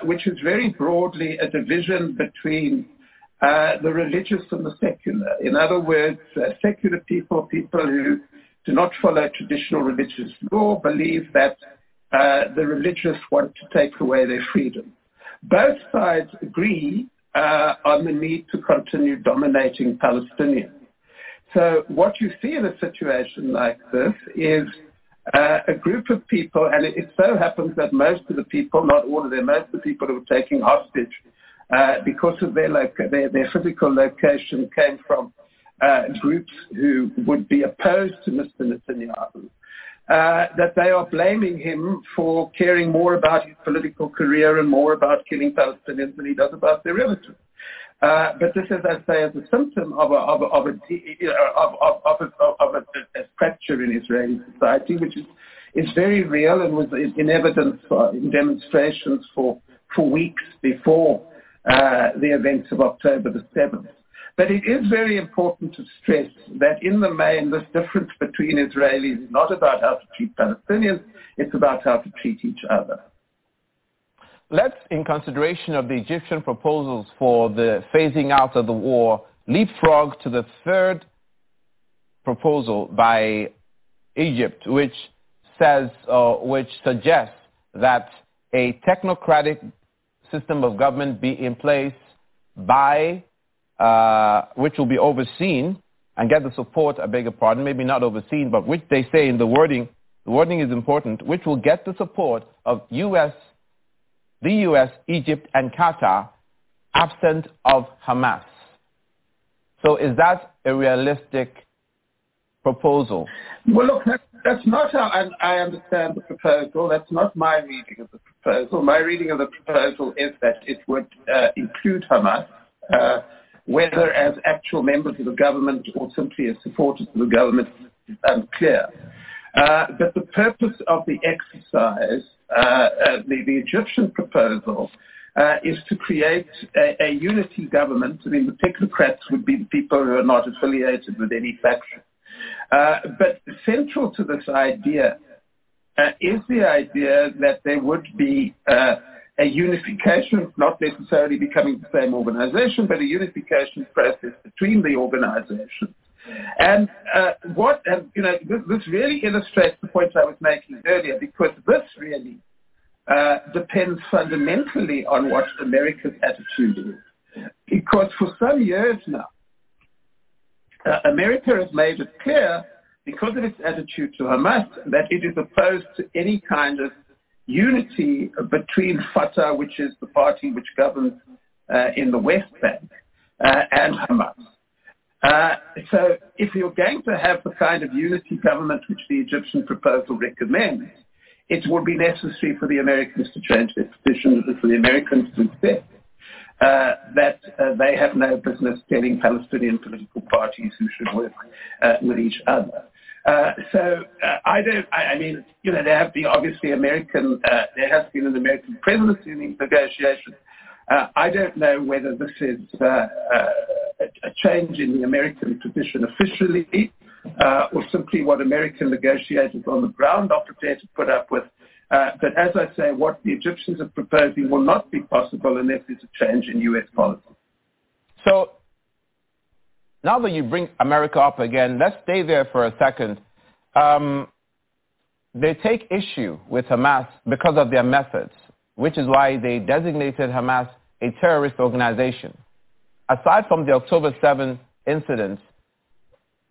which is very broadly a division between uh, the religious and the secular. In other words, uh, secular people, people who do not follow traditional religious law, believe that uh, the religious want to take away their freedom. Both sides agree uh, on the need to continue dominating Palestinians. So what you see in a situation like this is uh, a group of people, and it, it, so happens that most of the people, not all of them, most of the people who were taking hostage uh, because of their, loca- their, their physical location came from uh, groups who would be opposed to Mr. Netanyahu. Uh, that they are blaming him for caring more about his political career and more about killing Palestinians than he does about their relatives. Uh, but this is, I say, as a symptom of a, of a, of a, of, of, of a, of a, a fracture in Israeli society, which is, is very real and was in evidence in demonstrations for, for weeks before uh, the events of October the 7th. But it is very important to stress that in the main, this difference between Israelis is not about how to treat Palestinians, it's about how to treat each other. Let's, in consideration of the Egyptian proposals for the phasing out of the war, leapfrog to the third proposal by Egypt, which says, uh, which suggests that a technocratic system of government be in place by, uh, which will be overseen and get the support, I beg your pardon, maybe not overseen, but which they say in the wording, the wording is important, which will get the support of U.S the U.S., Egypt, and Qatar absent of Hamas. So is that a realistic proposal? Well, look, that, that's not how I, I, understand the proposal. That's not my reading of the proposal. My reading of the proposal is that it would uh, include Hamas, uh, whether as actual members of the government or simply as supporters of the government is unclear. Uh, but the purpose of the exercise Uh, uh, the, the, Egyptian proposal uh, is to create a, a, unity government. I mean, the technocrats would be the people who are not affiliated with any faction. Uh, but central to this idea is the idea that there would be a unification, not necessarily becoming the same organization, but a unification process between the organizations. And uh, what, and, you know, this, this, really illustrates the point I was making earlier because this really uh, depends fundamentally on what America's attitude is. Because for some years now, uh, America has made it clear, because of its attitude to Hamas, that it is opposed to any kind of unity between Fatah, which is the party which governs uh, in the West Bank, uh, and Hamas. Uh, so if you're going to have the kind of unity government which the Egyptian proposal recommends, it would be necessary for the Americans to change their position, for the Americans to accept uh, that uh, they have no business telling Palestinian political parties who should work uh, with each other. Uh, so I don't. I, I, mean, you know, there have been obviously American. there has been an American presidency in these negotiations. I don't know whether this is a change in the American position officially, uh, or simply what American negotiators on the ground are prepared to put up with. Uh, but as I say, what the Egyptians are proposing will not be possible unless there's a change in U.S. policy. So now that you bring America up again, let's stay there for a second. Um, they take issue with Hamas because of their methods, which is why they designated Hamas a terrorist organization aside from the October 7 incidents,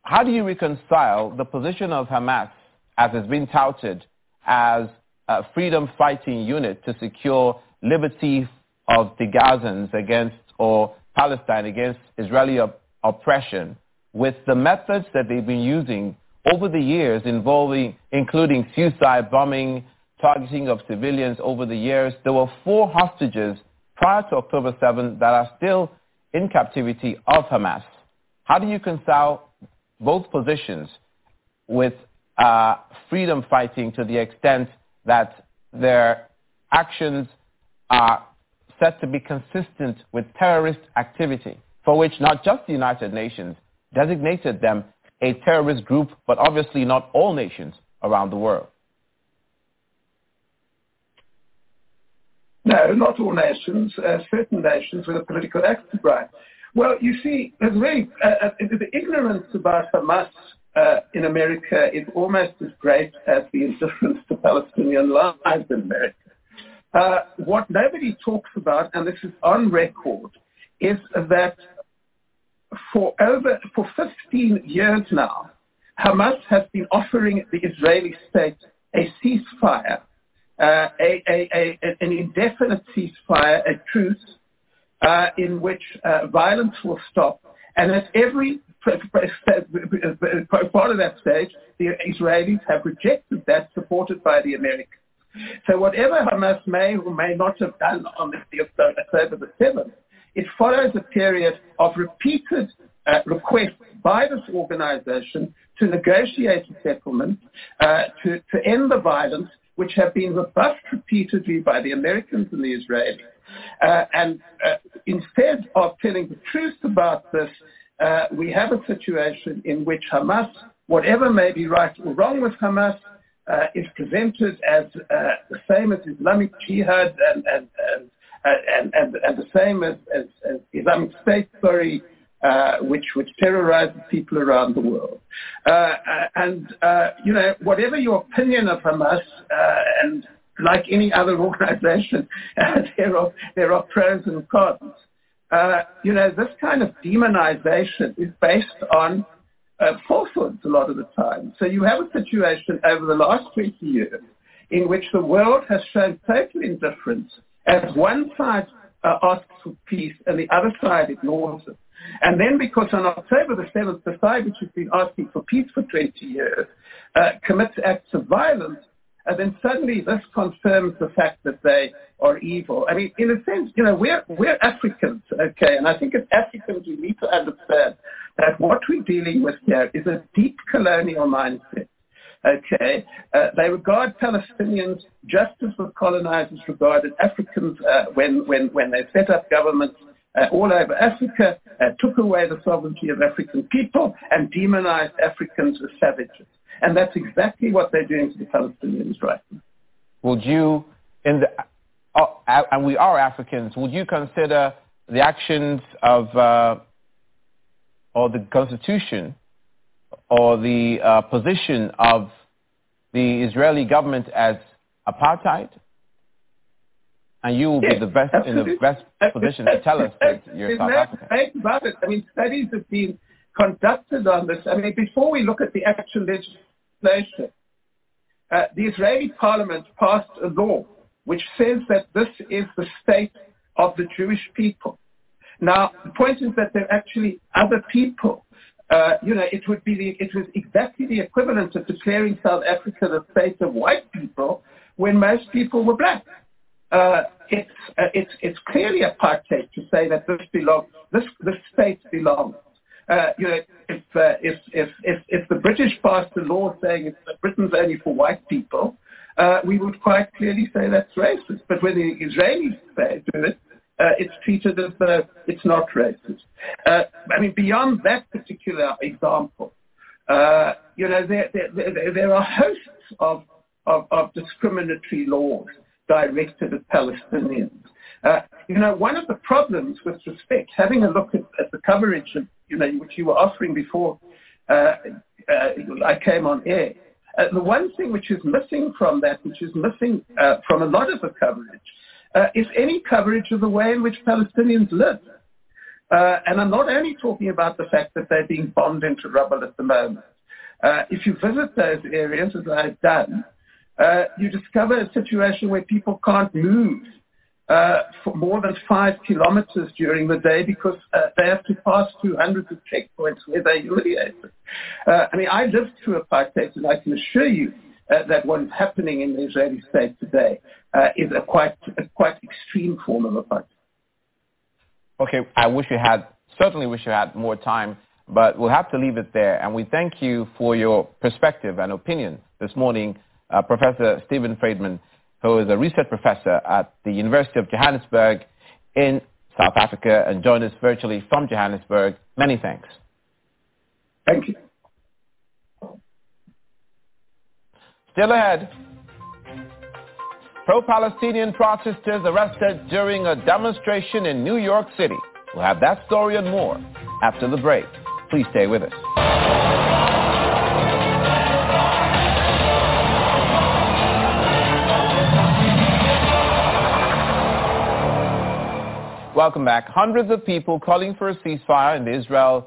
how do you reconcile the position of Hamas, as it's been touted, as a freedom fighting unit to secure liberty of the Gazans against, or Palestine against Israeli op- oppression, with the methods that they've been using over the years involving, including suicide bombing, targeting of civilians over the years. There were four hostages prior to October 7 that are still in captivity of Hamas. How do you reconcile both positions with uh, freedom fighting to the extent that their actions are said to be consistent with terrorist activity, for which not just the United Nations designated them a terrorist group, but obviously not all nations around the world. No, not all nations. Uh, certain nations with a political active right. Well, you see, there's uh, uh, the ignorance about Hamas uh, in America is almost as great as the indifference to Palestinian lives in America. Uh, what nobody talks about, and this is on record, is that for over for 15 years now, Hamas has been offering the Israeli state a ceasefire, uh, a, a, a, an indefinite ceasefire, a truce uh, in which uh, violence will stop. And at every part of that stage, the Israelis have rejected that, supported by the Americans. So whatever Hamas may or may not have done on the October the 7th, it follows a period of repeated uh, requests by this organization to negotiate a settlement, uh, to, to end the violence, which have been rebuffed repeatedly by the Americans and the Israelis. Uh, and uh, instead of telling the truth about this, uh, we have a situation in which Hamas, whatever may be right or wrong with Hamas, uh, is presented as uh, the same as Islamic Jihad and, and, and, and, and, the same as, as, as Islamic State, sorry, uh, which which terrorizes people around the world. Uh, and uh, you know, whatever your opinion of Hamas, uh, and like any other organization, there are there are pros and cons. Uh, you know, this kind of demonization is based on uh, falsehoods a lot of the time. So you have a situation over the last 20 years in which the world has shown total indifference as one side asks for peace and the other side ignores it. And then because on October the 7th, the side which has been asking for peace for 20 years uh, commits acts of violence, and then suddenly this confirms the fact that they are evil. I mean, in a sense, you know, we're, we're Africans, okay, and I think as Africans we need to understand that what we're dealing with here is a deep colonial mindset. Okay, uh, they regard Palestinians just as the colonizers regarded Africans uh, when, when, when they set up governments uh, all over Africa, uh, took away the sovereignty of African people and demonized Africans as savages. And that's exactly what they're doing to the Palestinians right now. Would you, in the, oh, and we are Africans, would you consider the actions of, uh, or the constitution, or the uh, position of the Israeli government as apartheid? And you will be the best absolutely. in the best position to tell us that you're South African. about it. I mean, studies have been conducted on this. I mean, before we look at the actual legislation, uh, the Israeli parliament passed a law which says that this is the state of the Jewish people. Now, the point is that there are actually other people. Uh, you know, it would be the, it was exactly the equivalent of declaring South Africa the state of white people when most people were black. Uh, it's, uh, it's, it's clearly apartheid to say that this belongs, this, this state belongs. Uh, you know, if, uh, if, if, if, if the British passed a law saying it's, Britain's only for white people, uh, we would quite clearly say that's racist. But when the Israelis say, do it, uh, it's treated as though it's not racist. Uh, I mean, beyond that particular example, uh, you know, there, there, there, there are hosts of, of, of discriminatory laws directed at Palestinians. Uh, you know, one of the problems with respect, having a look at, at the coverage of, you know, which you were offering before uh, uh, I came on air, uh, the one thing which is missing from that, which is missing uh, from a lot of the coverage, uh, is any coverage of the way in which Palestinians live. and I'm not only talking about the fact that they're being bombed into rubble at the moment. if you visit those areas, as I've done, uh, you discover a situation where people can't move. uh, for more than five kilometers during the day because uh, they have to pass through hundreds of checkpoints where they're humiliated. Uh, I mean, I lived through apartheid, and I can assure you uh, that what is happening in the Israeli state today uh, is a quite, a quite extreme form of apartheid. Okay, I wish you had, certainly wish you had more time, but we'll have to leave it there. And we thank you for your perspective and opinion this morning, uh, Professor Steven Friedman who is a research professor at the University of Johannesburg in South Africa and joined us virtually from Johannesburg. Many thanks. Thank you. Still ahead. Pro-Palestinian protesters arrested during a demonstration in New York City. We'll have that story and more after the break. Please stay with us. Welcome back. Hundreds of people calling for a ceasefire in the Israel-Gaza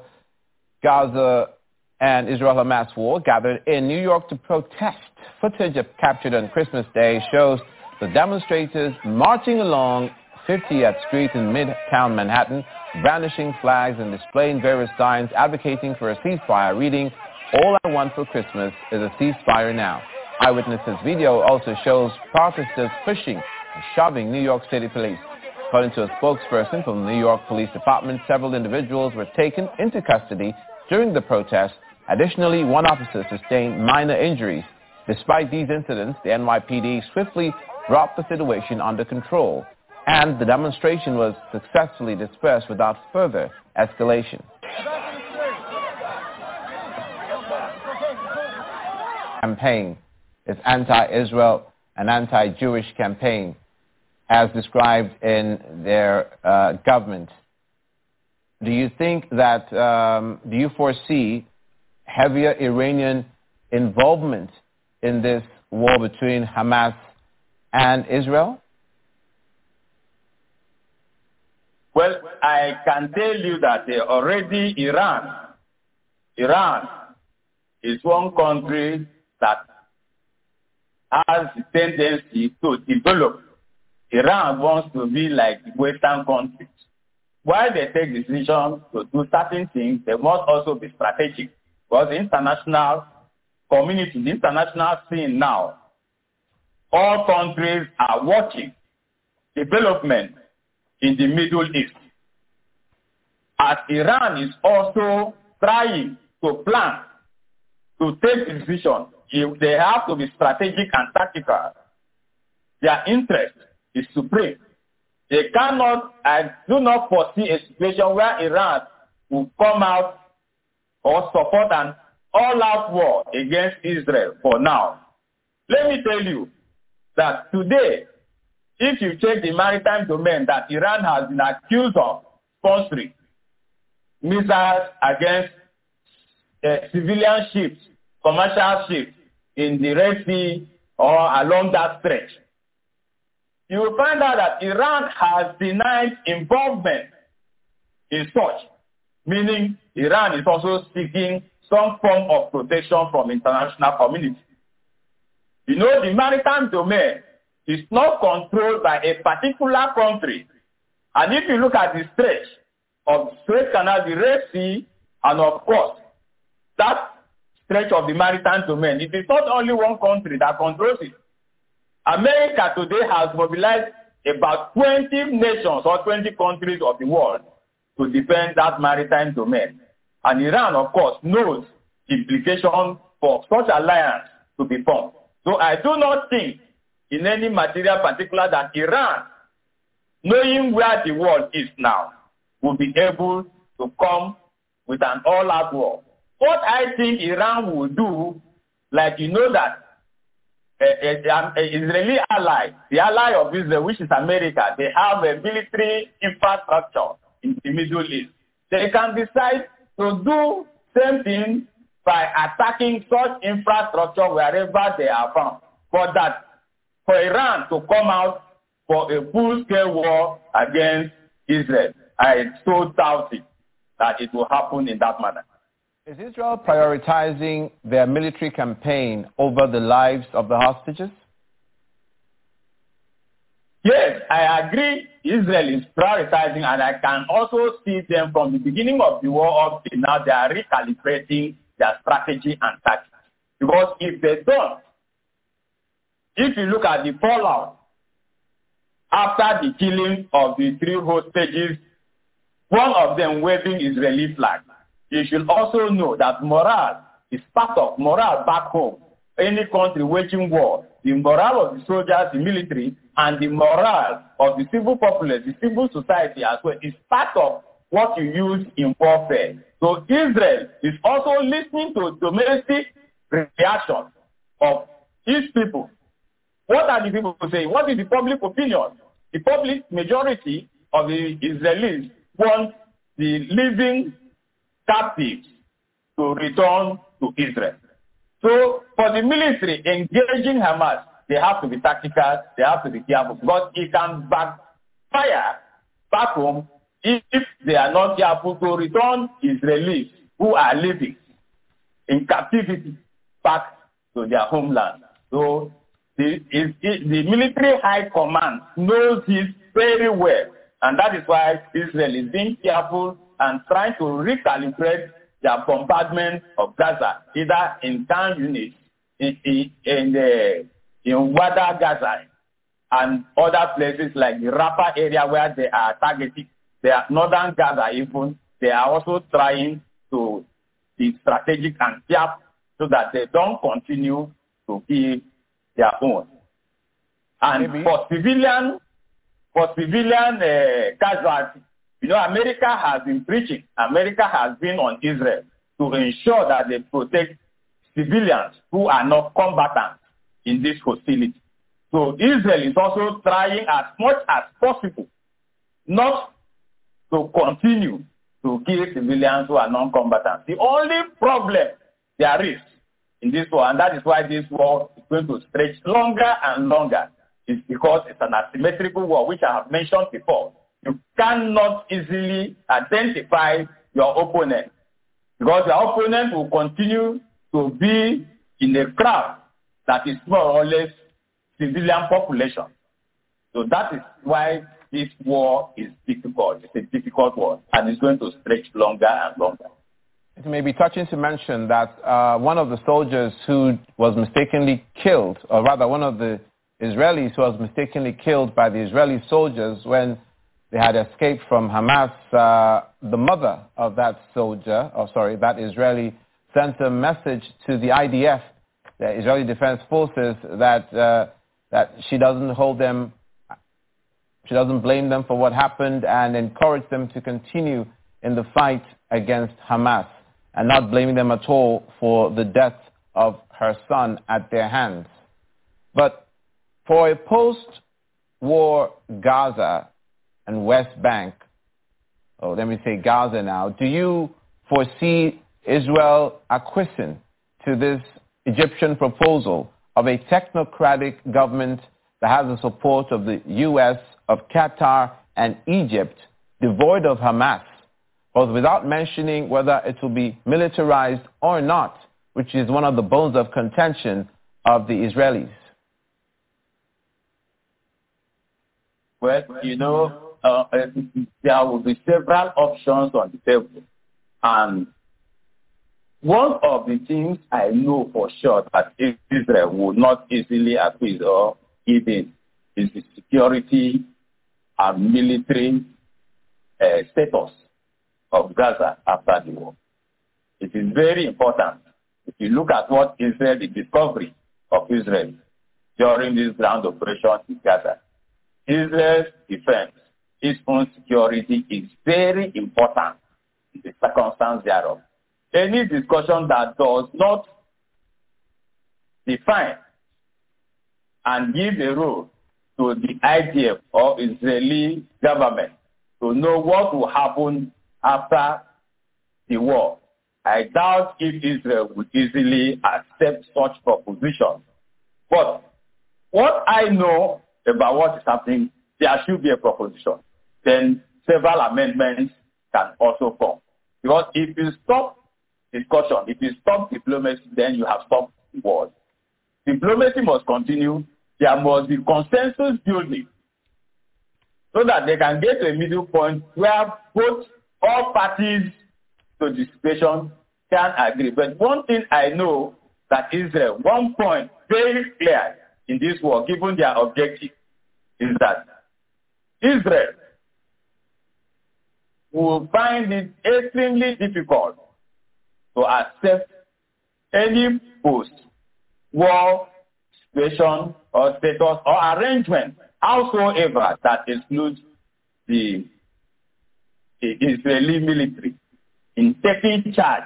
and Israel-Hamas war gathered in New York to protest. Footage captured on Christmas Day shows the demonstrators marching along 50th Street in Midtown Manhattan, brandishing flags and displaying various signs advocating for a ceasefire, reading, All I want for Christmas is a ceasefire now. Eyewitnesses video also shows protesters pushing and shoving New York City police. According to a spokesperson from the New York Police Department, several individuals were taken into custody during the protest. Additionally, one officer sustained minor injuries. Despite these incidents, the NYPD swiftly brought the situation under control, and the demonstration was successfully dispersed without further escalation. Campaign is anti-Israel and anti-Jewish campaign as described in their uh, government. Do you think that, um, do you foresee heavier Iranian involvement in this war between Hamas and Israel? Well, I can tell you that uh, already Iran, Iran is one country that has the tendency to develop Iran wants to be like Western countries. While they take decisions to do certain things, they must also be strategic. Because the international community, the international scene now, all countries are watching development in the Middle East. As Iran is also trying to plan to take decisions, they have to be strategic and tactical. Their interest is supreme. They cannot, I do not foresee a situation where Iran will come out or support an all-out war against Israel for now. Let me tell you that today, if you check the maritime domain that Iran has been accused of sponsoring missiles against uh, civilian ships, commercial ships in the Red Sea or along that stretch, you will find out that Iran has denied involvement in such, meaning Iran is also seeking some form of protection from international community. You know, the maritime domain is not controlled by a particular country. And if you look at the stretch of Suez Canal, the Red Sea, and of course, that stretch of the maritime domain, it is not only one country that controls it. America today has mobilized about 20 nations or 20 countries of the world to defend that maritime domain. And Iran, of course, knows the implication for such alliance to be formed. So I do not think in any material particular that Iran, knowing where the world is now, will be able to come with an all-out war. What I think Iran will do, like you know that Eh, eh, an eh, Israeli ally, the ally of Israel, which is America, they have a military infrastructure in the Middle East. They can decide to do same thing by attacking such infrastructure wherever they are found. For that, for Iran to come out for a full-scale war against Israel, I so doubt it that it will happen in that manner. Is Israel prioritizing their military campaign over the lives of the hostages? Yes, I agree Israel is prioritizing and I can also see them from the beginning of the war up to now they are recalibrating their strategy and tactics. Because if they don't, if you look at the fallout after the killing of the three hostages, one of them waving Israeli flag, you should also know that morale is part of morale back home. Any country waging war, the morale of the soldiers, the military, and the morale of the civil populace, the civil society as well, is part of what you use in warfare. So Israel is also listening to domestic reaction of its people. What are the people saying? What is the public opinion? The public majority of the Israelis want the living captives to return to Israel. So for the military engaging Hamas, they have to be tactical, they have to be careful because it can backfire back home if they are not careful to return Israelis who are living in captivity back to their homeland. So the, it, the military high command knows this very well. And that is why Israel is being careful and trying to recalibrate their bombardment of Gaza, either in town units, in, in, in, the, in Wadi Gaza, and other places like the Rafah area where they are targeting. They are northern Gaza even. They are also trying to be strategic and careful so that they don't continue to kill their own. And Maybe. for civilian, for civilian uh, casualties, you know, America has been preaching. America has been on Israel to ensure that they protect civilians who are not combatants in this hostility. So Israel is also trying as much as possible not to continue to kill civilians who are non-combatants. The only problem there is in this war, and that is why this war is going to stretch longer and longer, is because it's an asymmetrical war, which I have mentioned before. You cannot easily identify your opponent because your opponent will continue to be in a crowd that is more or less civilian population. So that is why this war is difficult. It's a difficult war, and it's going to stretch longer and longer. It may be touching to mention that uh, one of the soldiers who was mistakenly killed, or rather one of the Israelis who was mistakenly killed by the Israeli soldiers when they had escaped from Hamas, uh, the mother of that soldier, or sorry, that Israeli, sent a message to the IDF, the Israeli Defense Forces, that, uh, that she doesn't hold them, she doesn't blame them for what happened and encourage them to continue in the fight against Hamas and not blaming them at all for the death of her son at their hands. But for a post-war Gaza and West Bank, oh, let me say Gaza now, do you foresee Israel acquiescing to this Egyptian proposal of a technocratic government that has the support of the U.S., of Qatar, and Egypt, devoid of Hamas? but without mentioning whether it will be militarized or not, which is one of the bones of contention of the Israelis? Well, you know, uh, there will be several options on the table. And one of the things I know for sure that Israel will not easily acquiesce or even is the security and military uh, status of Gaza after the war. It is very important. If you look at what Israel, the discovery of Israel during this ground operation in Gaza, Israel's defense, its own security is very important in the circumstance thereof. Any discussion that does not define and give a role to the IDF or Israeli government to know what will happen after the war. I doubt if Israel would easily accept such proposition. But what I know about what is happening, there should be a proposition. Then several amendments can also come. Because if you stop discussion, if you stop diplomacy, then you have stopped war. Diplomacy must continue. There must be consensus building so that they can get to a middle point where both all parties to the situation can agree. But one thing I know that Israel, one point very clear in this war, given their objective, is that Israel will find it extremely difficult to accept any post-war situation or status or arrangement, howsoever, that excludes the, the Israeli military in taking charge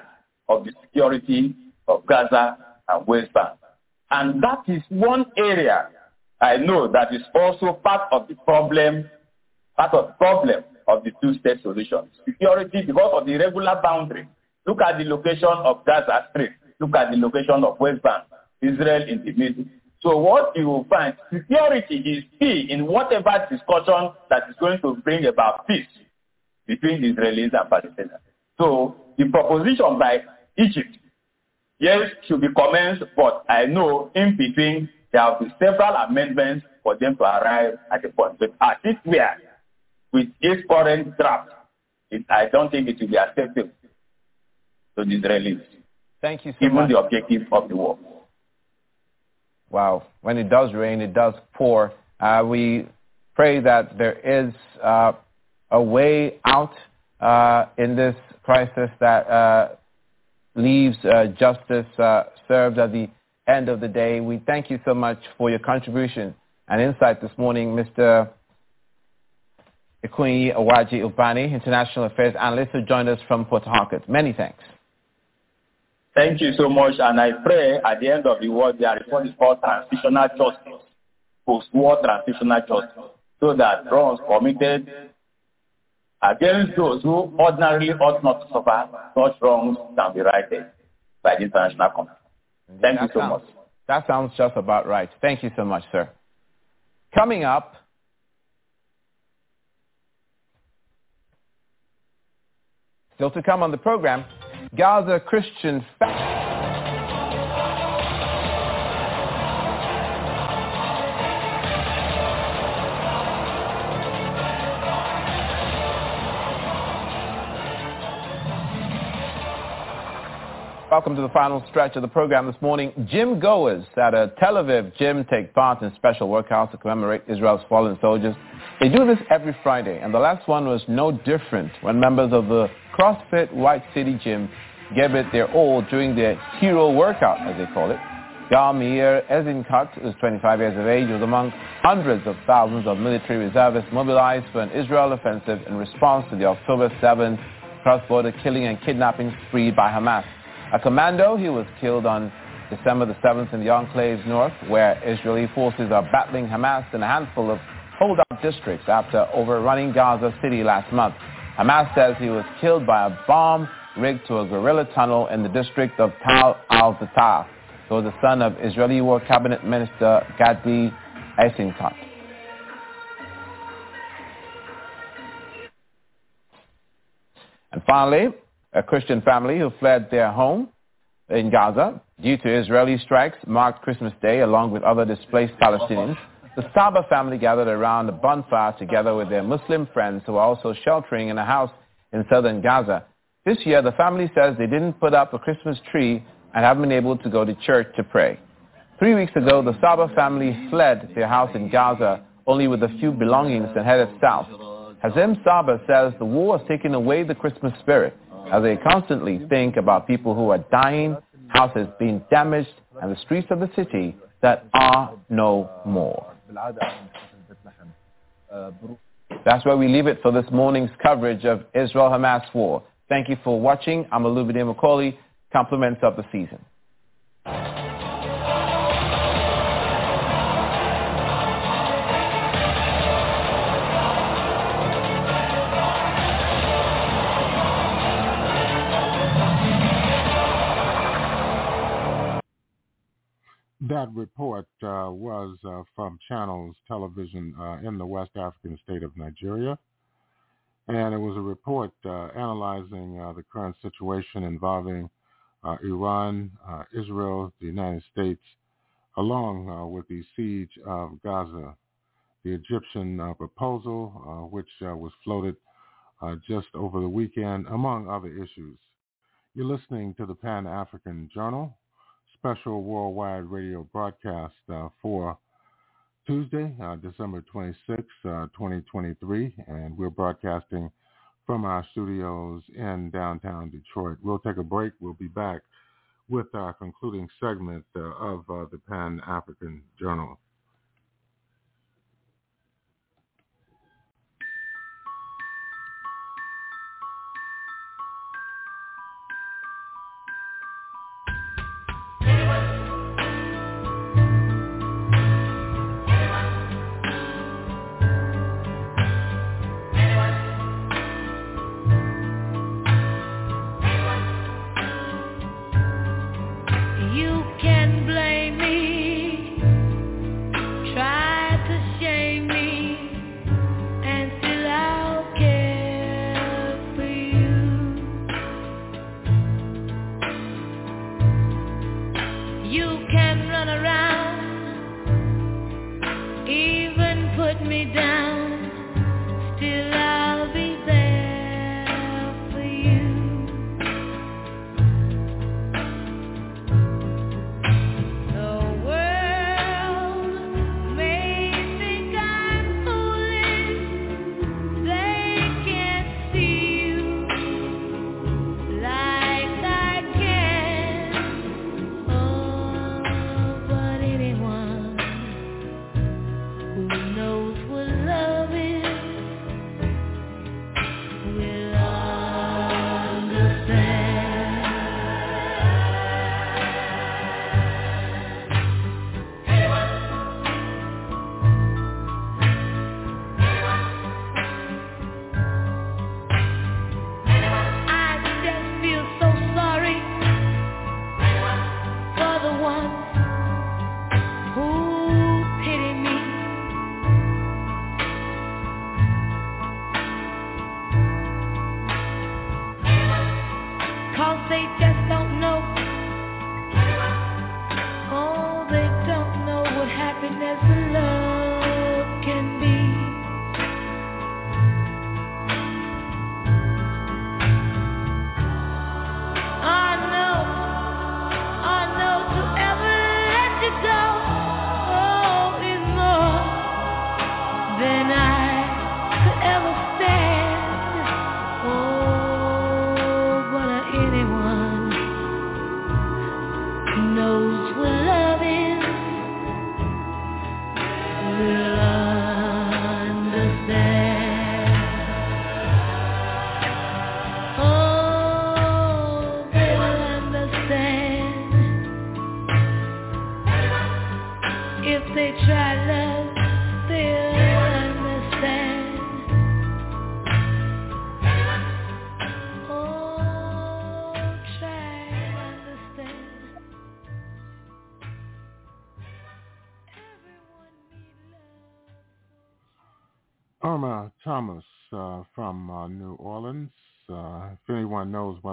of the security of Gaza and West Bank. And that is one area I know that is also part of the problem, part of the problem of the two-state solution. Security because of the irregular boundary. Look at the location of Gaza Strip. Look at the location of West Bank, Israel in the middle. So what you will find, security is key in whatever discussion that is going to bring about peace between Israelis and Palestinians. So the proposition by Egypt, yes, should be commenced, but I know in between there will be several amendments for them to arrive at the point. But as it were, with this current draft, it, I don't think it will be acceptable to the Israelis. Thank you so Given much. the objective of the war. Wow. When it does rain, it does pour. Uh, we pray that there is uh, a way out uh, in this crisis that uh, leaves uh, justice uh, served at the end of the day. We thank you so much for your contribution and insight this morning, Mr. Ikunyi Awaji Ubani, International Affairs Analyst, who joined us from Port Harcourt. Many thanks. Thank you so much, and I pray at the end of the war there is what is called transitional justice, post-war transitional justice, so that wrongs committed against those who ordinarily ought not to suffer such wrongs can be righted by the international community. Thank That you so sounds- much. That sounds just about right. Thank you so much, sir. Coming up, still to come on the program, Gaza Christian fa- Welcome to the final stretch of the program this morning. Gym goers at a Tel Aviv gym take part in special workouts to commemorate Israel's fallen soldiers. They do this every Friday, and the last one was no different when members of the CrossFit White City Gym gave it their all during their hero workout, as they call it. Gal Meir Eisenkot, who is 25 years of age, was among hundreds of thousands of military reservists mobilized for an Israel offensive in response to the October 7th cross-border killing and kidnapping spree by Hamas. A commando, he was killed on December the 7th in the Enclave's north, where Israeli forces are battling Hamas in a handful of holdout districts after overrunning Gaza City last month. Hamas says he was killed by a bomb rigged to a guerrilla tunnel in the district of Tal al-Fatah. He was the son of Israeli War Cabinet Minister Gadi Eisenkot. And finally, a Christian family who fled their home in Gaza due to Israeli strikes marked Christmas Day along with other displaced Palestinians. The Saba family gathered around a bonfire together with their Muslim friends who are also sheltering in a house in southern Gaza. This year, the family says they didn't put up a Christmas tree and haven't been able to go to church to pray. Three weeks ago, the Saba family fled their house in Gaza only with a few belongings and headed south. Hazem Saba says the war has taken away the Christmas spirit as they constantly think about people who are dying, houses being damaged, and the streets of the city that are no more. That's where we leave it for this morning's coverage of Israel-Hamas war. Thank you for watching. I'm Olubide Macaulay. Compliments of the season. That report uh, was uh, from Channels Television uh, in the West African state of Nigeria. And it was a report uh, analyzing uh, the current situation involving uh, Iran, Israel, the United States, along with the siege of Gaza. the Egyptian proposal, which was floated just over the weekend, among other issues. You're listening to the Pan African Journal, special worldwide radio broadcast uh, for Tuesday, uh, December 26, 2023, and we're broadcasting from our studios in downtown Detroit. We'll take a break. We'll be back with our concluding segment of the Pan African Journal.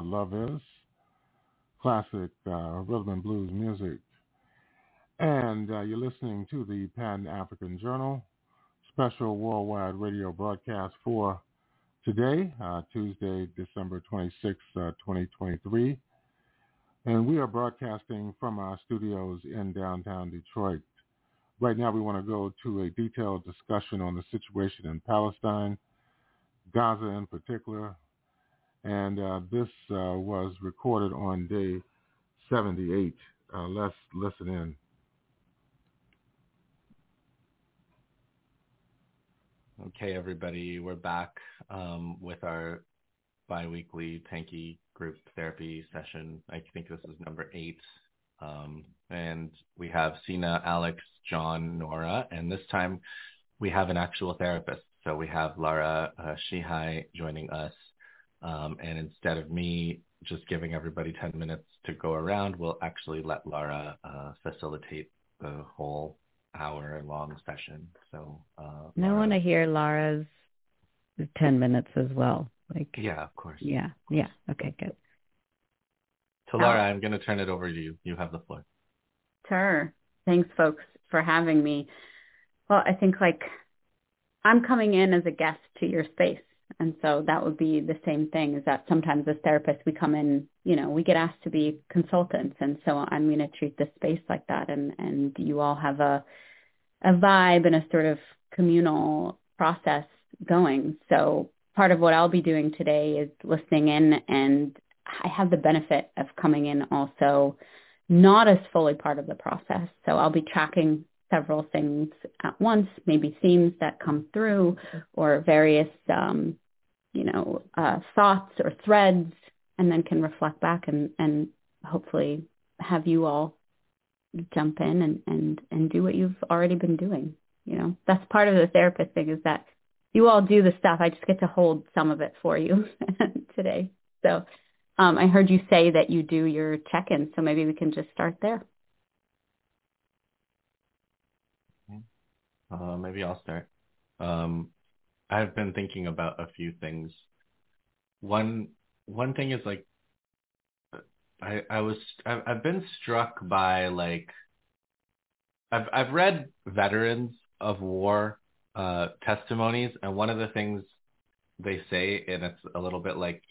Love is, classic uh, rhythm and blues music. And uh, you're listening to the Pan African Journal special worldwide radio broadcast for today, uh, Tuesday, December 26, 2023. And we are broadcasting from our studios in downtown Detroit. Right now, we want to go to a detailed discussion on the situation in Palestine, Gaza in particular. And uh, this uh, was recorded on day 78. Uh, let's listen in. Okay, everybody, we're back um, with our biweekly Tanky group therapy session. I think this is number eight. Um, and we have Sina, Alex, John, Nora, and this time we have an actual therapist. So we have Lara uh, Sheehi joining us. Um, and instead of me just giving everybody 10 minutes to go around, we'll actually let Lara uh, facilitate the whole hour long session. So uh, I want to hear Lara's 10 minutes as well. Like Yeah, of course. Yeah. Yeah. Okay, good. So Laura, I'm going to turn it over to you. You have the floor. Sure. Thanks, folks, for having me. Well, I think like I'm coming in as a guest to your space. And so that would be the same thing is that sometimes as therapists, we come in, you know, we get asked to be consultants. And so I'm going to treat this space like that. And, and you all have a, a vibe and a sort of communal process going. So part of what I'll be doing today is listening in and I have the benefit of coming in also not as fully part of the process. So I'll be tracking several things at once, maybe themes that come through or various, um, you know, uh, thoughts or threads, and then can reflect back and, and hopefully have you all jump in and, and, and do what you've already been doing. You know, that's part of the therapist thing is that you all do the stuff. I just get to hold some of it for you today. So um, I heard you say that you do your check-in, so maybe we can just start there. Uh, maybe I'll start. Um, I've been thinking about a few things. One one thing is like I I was I've, been struck by like I've I've read veterans of war uh, testimonies, and one of the things they say, and it's a little bit like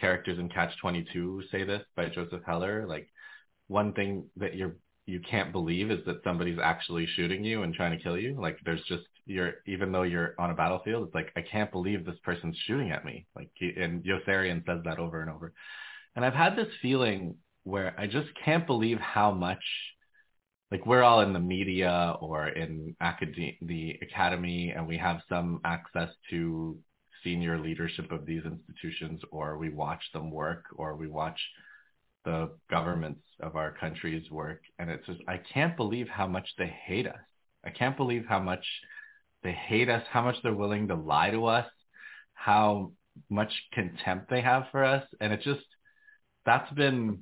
characters in Catch Twenty Two say this by Joseph Heller. Like one thing that you're you can't believe is that somebody's actually shooting you and trying to kill you. Like there's just you're even though you're on a battlefield, it's like I can't believe this person's shooting at me. Like and Yossarian says that over and over. And I've had this feeling where I just can't believe how much like we're all in the media or in acad- the academy and we have some access to senior leadership of these institutions or we watch them work or we watch the governments of our countries work and it's just I can't believe how much they hate us. I can't believe how much they hate us, how much they're willing to lie to us, how much contempt they have for us and it just that's been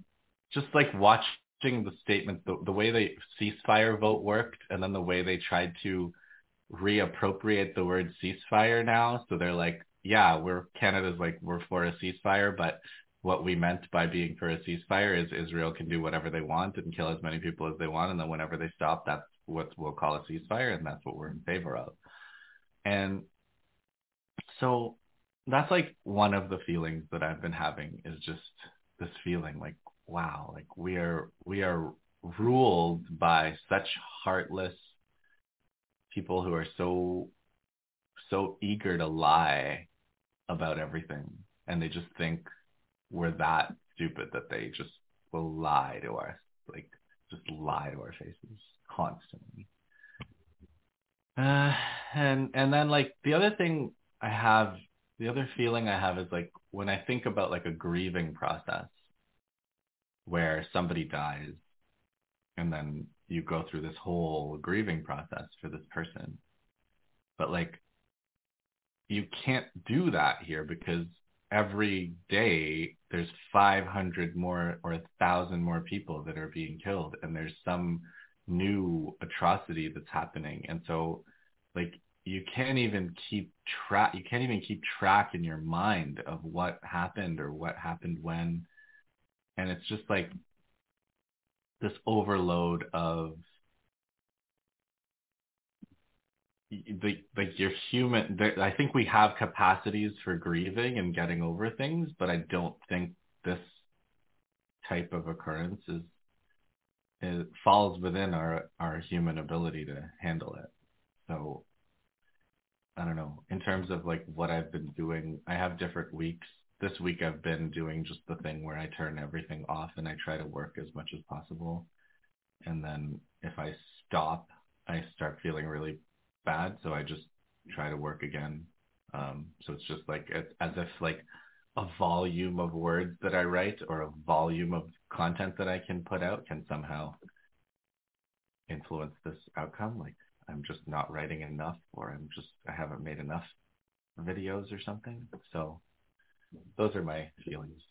just like watching the statement the, the way the ceasefire vote worked and then the way they tried to reappropriate the word ceasefire now so they're like yeah we're Canada's like we're for a ceasefire but what we meant by being for a ceasefire is Israel can do whatever they want and kill as many people as they want, and then whenever they stop, that's what we'll call a ceasefire, and that's what we're in favor of. And so that's like one of the feelings that I've been having is just this feeling like, wow, like we are we are ruled by such heartless people who are so so eager to lie about everything and they just think we're that stupid that they just will lie to us, like just lie to our faces constantly. Uh, and and then like the other thing I have, the other feeling I have is like when I think about like a grieving process where somebody dies and then you go through this whole grieving process for this person. But like you can't do that here because every day there's 500 more or a thousand more people that are being killed and there's some new atrocity that's happening. And so like you can't even keep track you can't even keep track in your mind of what happened or what happened when. And it's just like this overload of the like you're human i think we have capacities for grieving and getting over things but i don't think this type of occurrence is it falls within our our human ability to handle it. So i don't know. In terms of like what i've been doing i have different weeks. This week i've been doing just the thing where i turn everything off and i try to work as much as possible. And then if i stop i start feeling really bad, so I just try to work again. Um, so it's just like as if like a volume of words that I write or a volume of content that I can put out can somehow influence this outcome. Like I'm just not writing enough or I'm just I haven't made enough videos or something. So those are my feelings.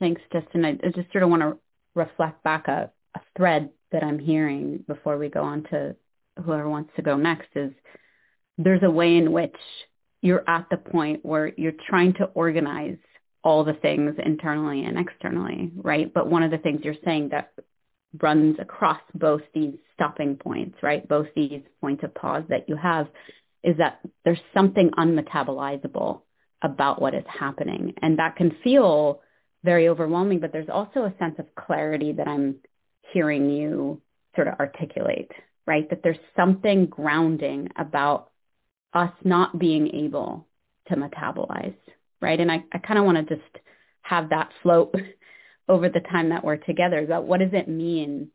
Thanks, Justin. I just sort of want to reflect back a, a thread that I'm hearing before we go on to whoever wants to go next is there's a way in which you're at the point where you're trying to organize all the things internally and externally, right? But one of the things you're saying that runs across both these stopping points, right? Both these points of pause that you have is that there's something unmetabolizable about what is happening. And that can feel very overwhelming, but there's also a sense of clarity that I'm hearing you sort of articulate, right? That there's something grounding about us not being able to metabolize, right? And I, I kind of want to just have that float over the time that we're together about what does it mean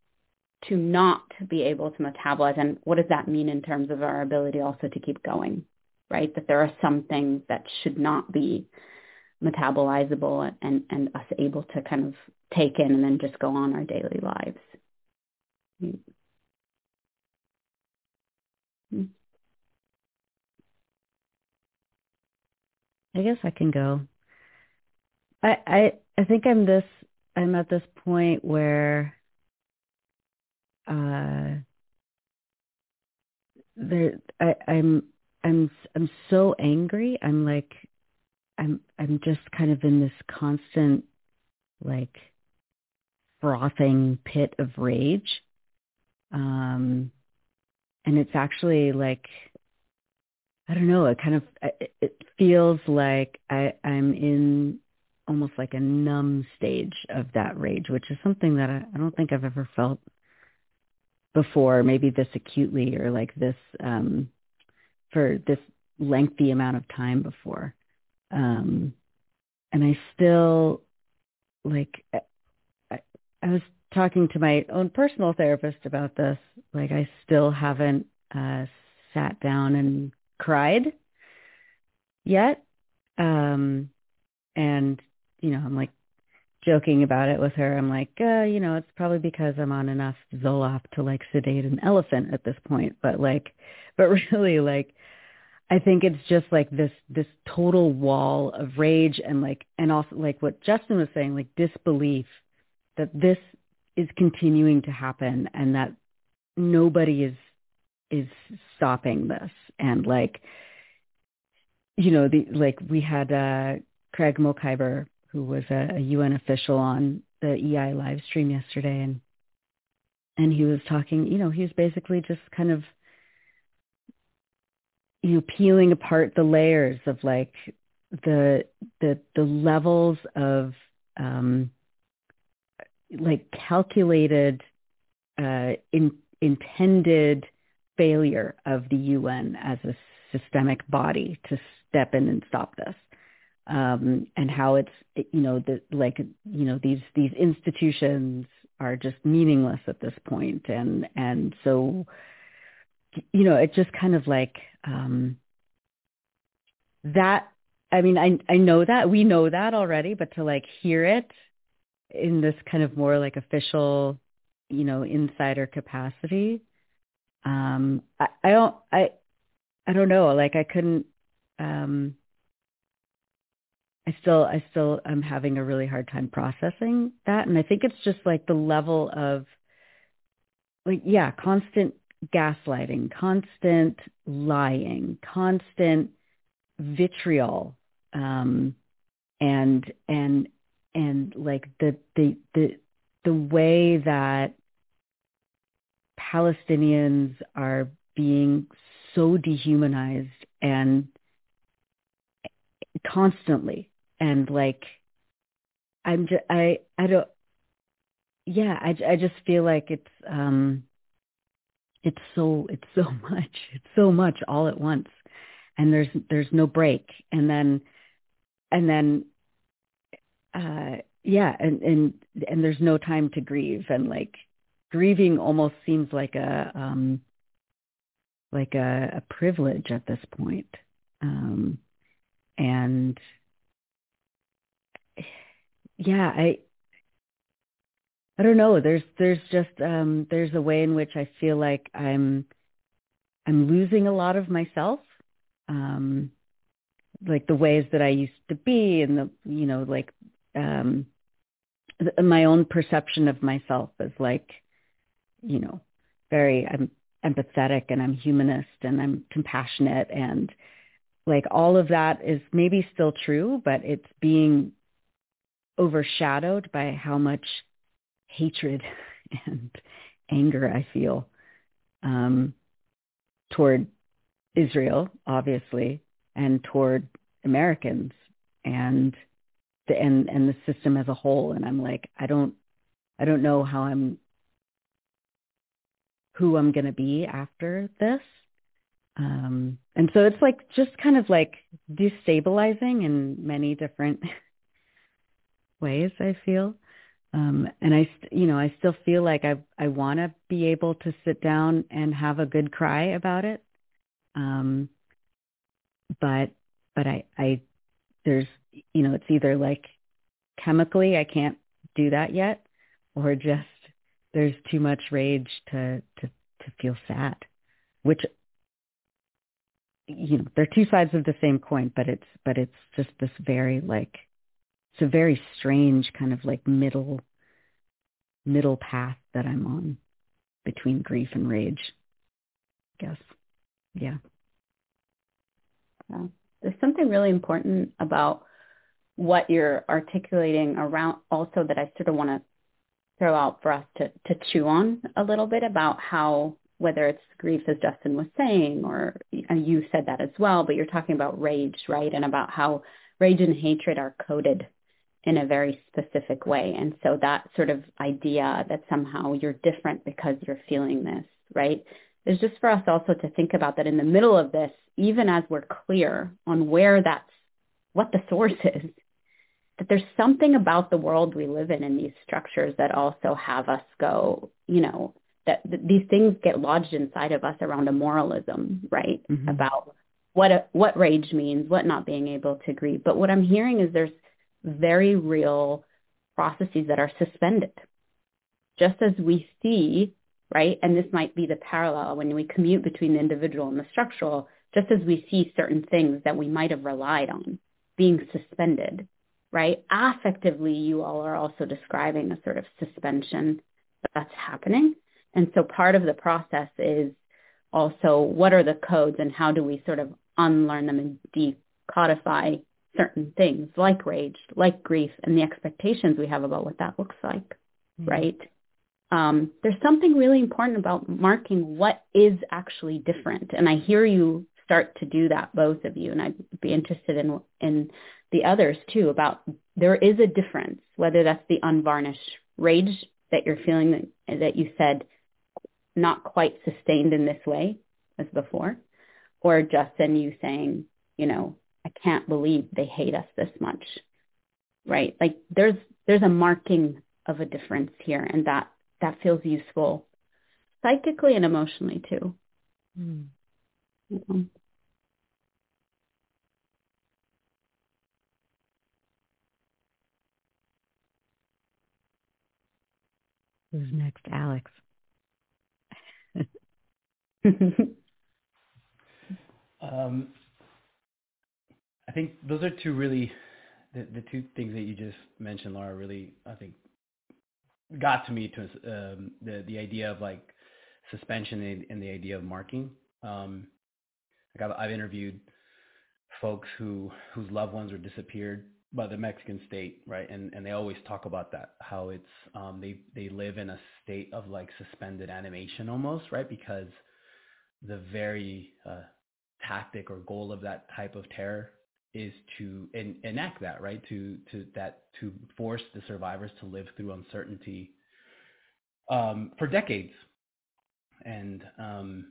to not be able to metabolize and what does that mean in terms of our ability also to keep going, right? That there are some things that should not be metabolizable and, and us able to kind of take in and then just go on our daily lives. I guess I can go. I I I think I'm this I'm at this point where uh there I I'm I'm I'm so angry. I'm like I'm I'm just kind of in this constant like frothing pit of rage. Um and it's actually like I don't know, it kind of it feels like I I'm in almost like a numb stage of that rage, which is something that I, I don't think I've ever felt before, maybe this acutely or like this um for this lengthy amount of time before. Um and I still like I, I was talking to my own personal therapist about this. Like I still haven't uh sat down and cried yet. Um, and, you know, I'm like joking about it with her. I'm like, uh, you know, it's probably because I'm on enough Zoloft to like sedate an elephant at this point. But like, but really like, I think it's just like this, this total wall of rage and like, and also like what Justin was saying, like disbelief that this is continuing to happen and that nobody is is stopping this. And like you know the like we had uh Craig Mokhiber who was a, a UN official on the EI live stream yesterday and and he was talking you know he was basically just kind of you know peeling apart the layers of like the the the levels of um like calculated uh in intended failure of the UN as a systemic body to step in and stop this. Um, and how it's you know the like you know these these institutions are just meaningless at this point and and so you know it just kind of like um that I mean I I know that we know that already but to like hear it in this kind of more like official you know insider capacity? Um I, I don't I I don't know. Like I couldn't um I still I still am having a really hard time processing that. And I think it's just like the level of like yeah constant gaslighting constant lying constant vitriol um and and and like the the the the way that Palestinians are being so dehumanized and constantly and like I'm just I I don't yeah I I just feel like it's um it's so it's so much it's so much all at once and there's there's no break and then and then uh yeah and and and there's no time to grieve. And like grieving almost seems like a um like a, a privilege at this point. Um and yeah i i don't know. There's there's just um there's a way in which i feel like i'm i'm losing a lot of myself. Um like the ways that i used to be and the you know like um my own perception of myself as like you know, very I'm empathetic and I'm humanist and I'm compassionate and like all of that is maybe still true, but it's being overshadowed by how much hatred and anger I feel um, toward Israel, obviously, and toward Americans. And and and the system as a whole. And I'm like, I don't I don't know how I'm who I'm gonna be after this. Um, and so it's like just kind of like destabilizing in many different ways. I feel, um, and I, you know, I still feel like I I want to be able to sit down and have a good cry about it. Um, but but I I there's you know it's either like chemically I can't do that yet, or just there's too much rage to to to feel sad, which you know they're two sides of the same coin, but it's but it's just this very like it's a very strange kind of like middle middle path that I'm on between grief and rage. I guess. Yeah. Yeah. There's something really important about what you're articulating around also that I sort of want to throw out for us to, to chew on a little bit about how whether it's grief as Justin was saying or uh, you said that as well, but you're talking about rage, right? And about how rage and hatred are coded in a very specific way. And so that sort of idea that somehow you're different because you're feeling this, right? Is just for us also to think about that in the middle of this, even as we're clear on where that's what the source is, that there's something about the world we live in and these structures that also have us go, you know, that, that these things get lodged inside of us around a moralism, right? Mm-hmm. About what a, what rage means, what not being able to grieve. But what I'm hearing is there's very real processes that are suspended. Just as we see, right? And this might be the parallel when we commute between the individual and the structural, just as we see certain things that we might have relied on being suspended, right? Affectively, you all are also describing a sort of suspension that's happening. And so part of the process is also what are the codes and how do we sort of unlearn them and decodify certain things like rage, like grief, and the expectations we have about what that looks like, mm-hmm. right? Um, there's something really important about marking what is actually different. And I hear you start to do that, both of you, and I'd be interested in in the others too about there is a difference, whether that's the unvarnished rage that you're feeling that, you said not quite sustained in this way as before, or Justin, you saying, you know, I can't believe they hate us this much, right? Like there's there's a marking of a difference here, and that that feels useful psychically and emotionally too. Mm. Who's next, Alex? um, I think those are two really the, the two things that you just mentioned, Laura. Really, I think got to me to um, the the idea of like suspension and, and the idea of marking. Um, like I've, I've interviewed folks who whose loved ones were disappeared by the Mexican state, right? And and they always talk about that how it's um, they they live in a state of like suspended animation almost, right? Because the very uh, tactic or goal of that type of terror is to en- enact that, right? To to that to force the survivors to live through uncertainty um, for decades, and um,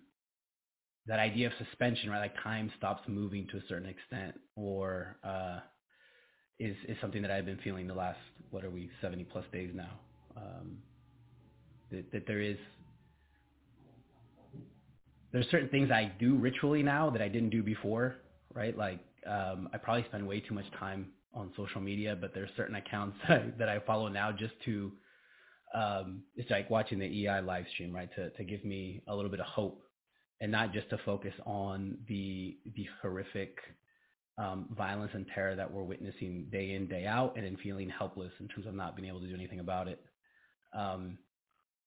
that idea of suspension, right? Like time stops moving to a certain extent, or uh, is is something that I've been feeling the last what are we seventy plus days now. Um, that, that there is there's certain things I do ritually now that I didn't do before, right? Like um, I probably spend way too much time on social media, but there's certain accounts that I, that I follow now just to um, it's like watching the EI live stream, right? To to give me a little bit of hope and not just to focus on the the horrific um, violence and terror that we're witnessing day in day out, and in feeling helpless in terms of not being able to do anything about it. Um,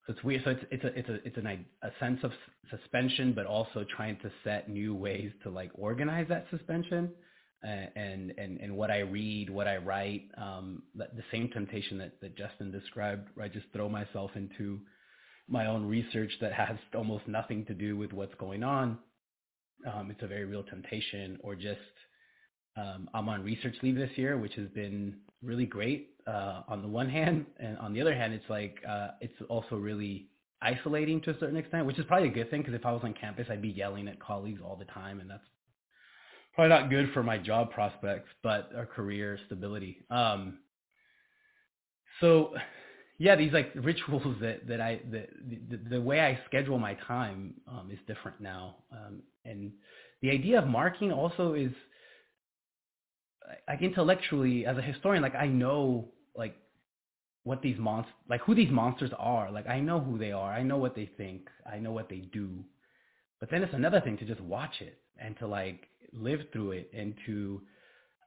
so it's weird. So it's it's a it's a it's an, a sense of suspension, but also trying to set new ways to like organize that suspension. and and and what I read, what I write, um, the same temptation that, that Justin described, I Just throw myself into my own research that has almost nothing to do with what's going on. Um, it's a very real temptation, or just um, I'm on research leave this year, which has been really great uh, on the one hand, and on the other hand, it's like uh, it's also really isolating to a certain extent, which is probably a good thing because if I was on campus, I'd be yelling at colleagues all the time, and that's probably not good for my job prospects, but our career stability. Um, so yeah, these like rituals that that I the the, the way I schedule my time um, is different now, um, and the idea of marking also is like intellectually as a historian, like I know like what these monsters like who these monsters are. Like I know who they are. I know what they think. I know what they do. But then it's another thing to just watch it and to like live through it and to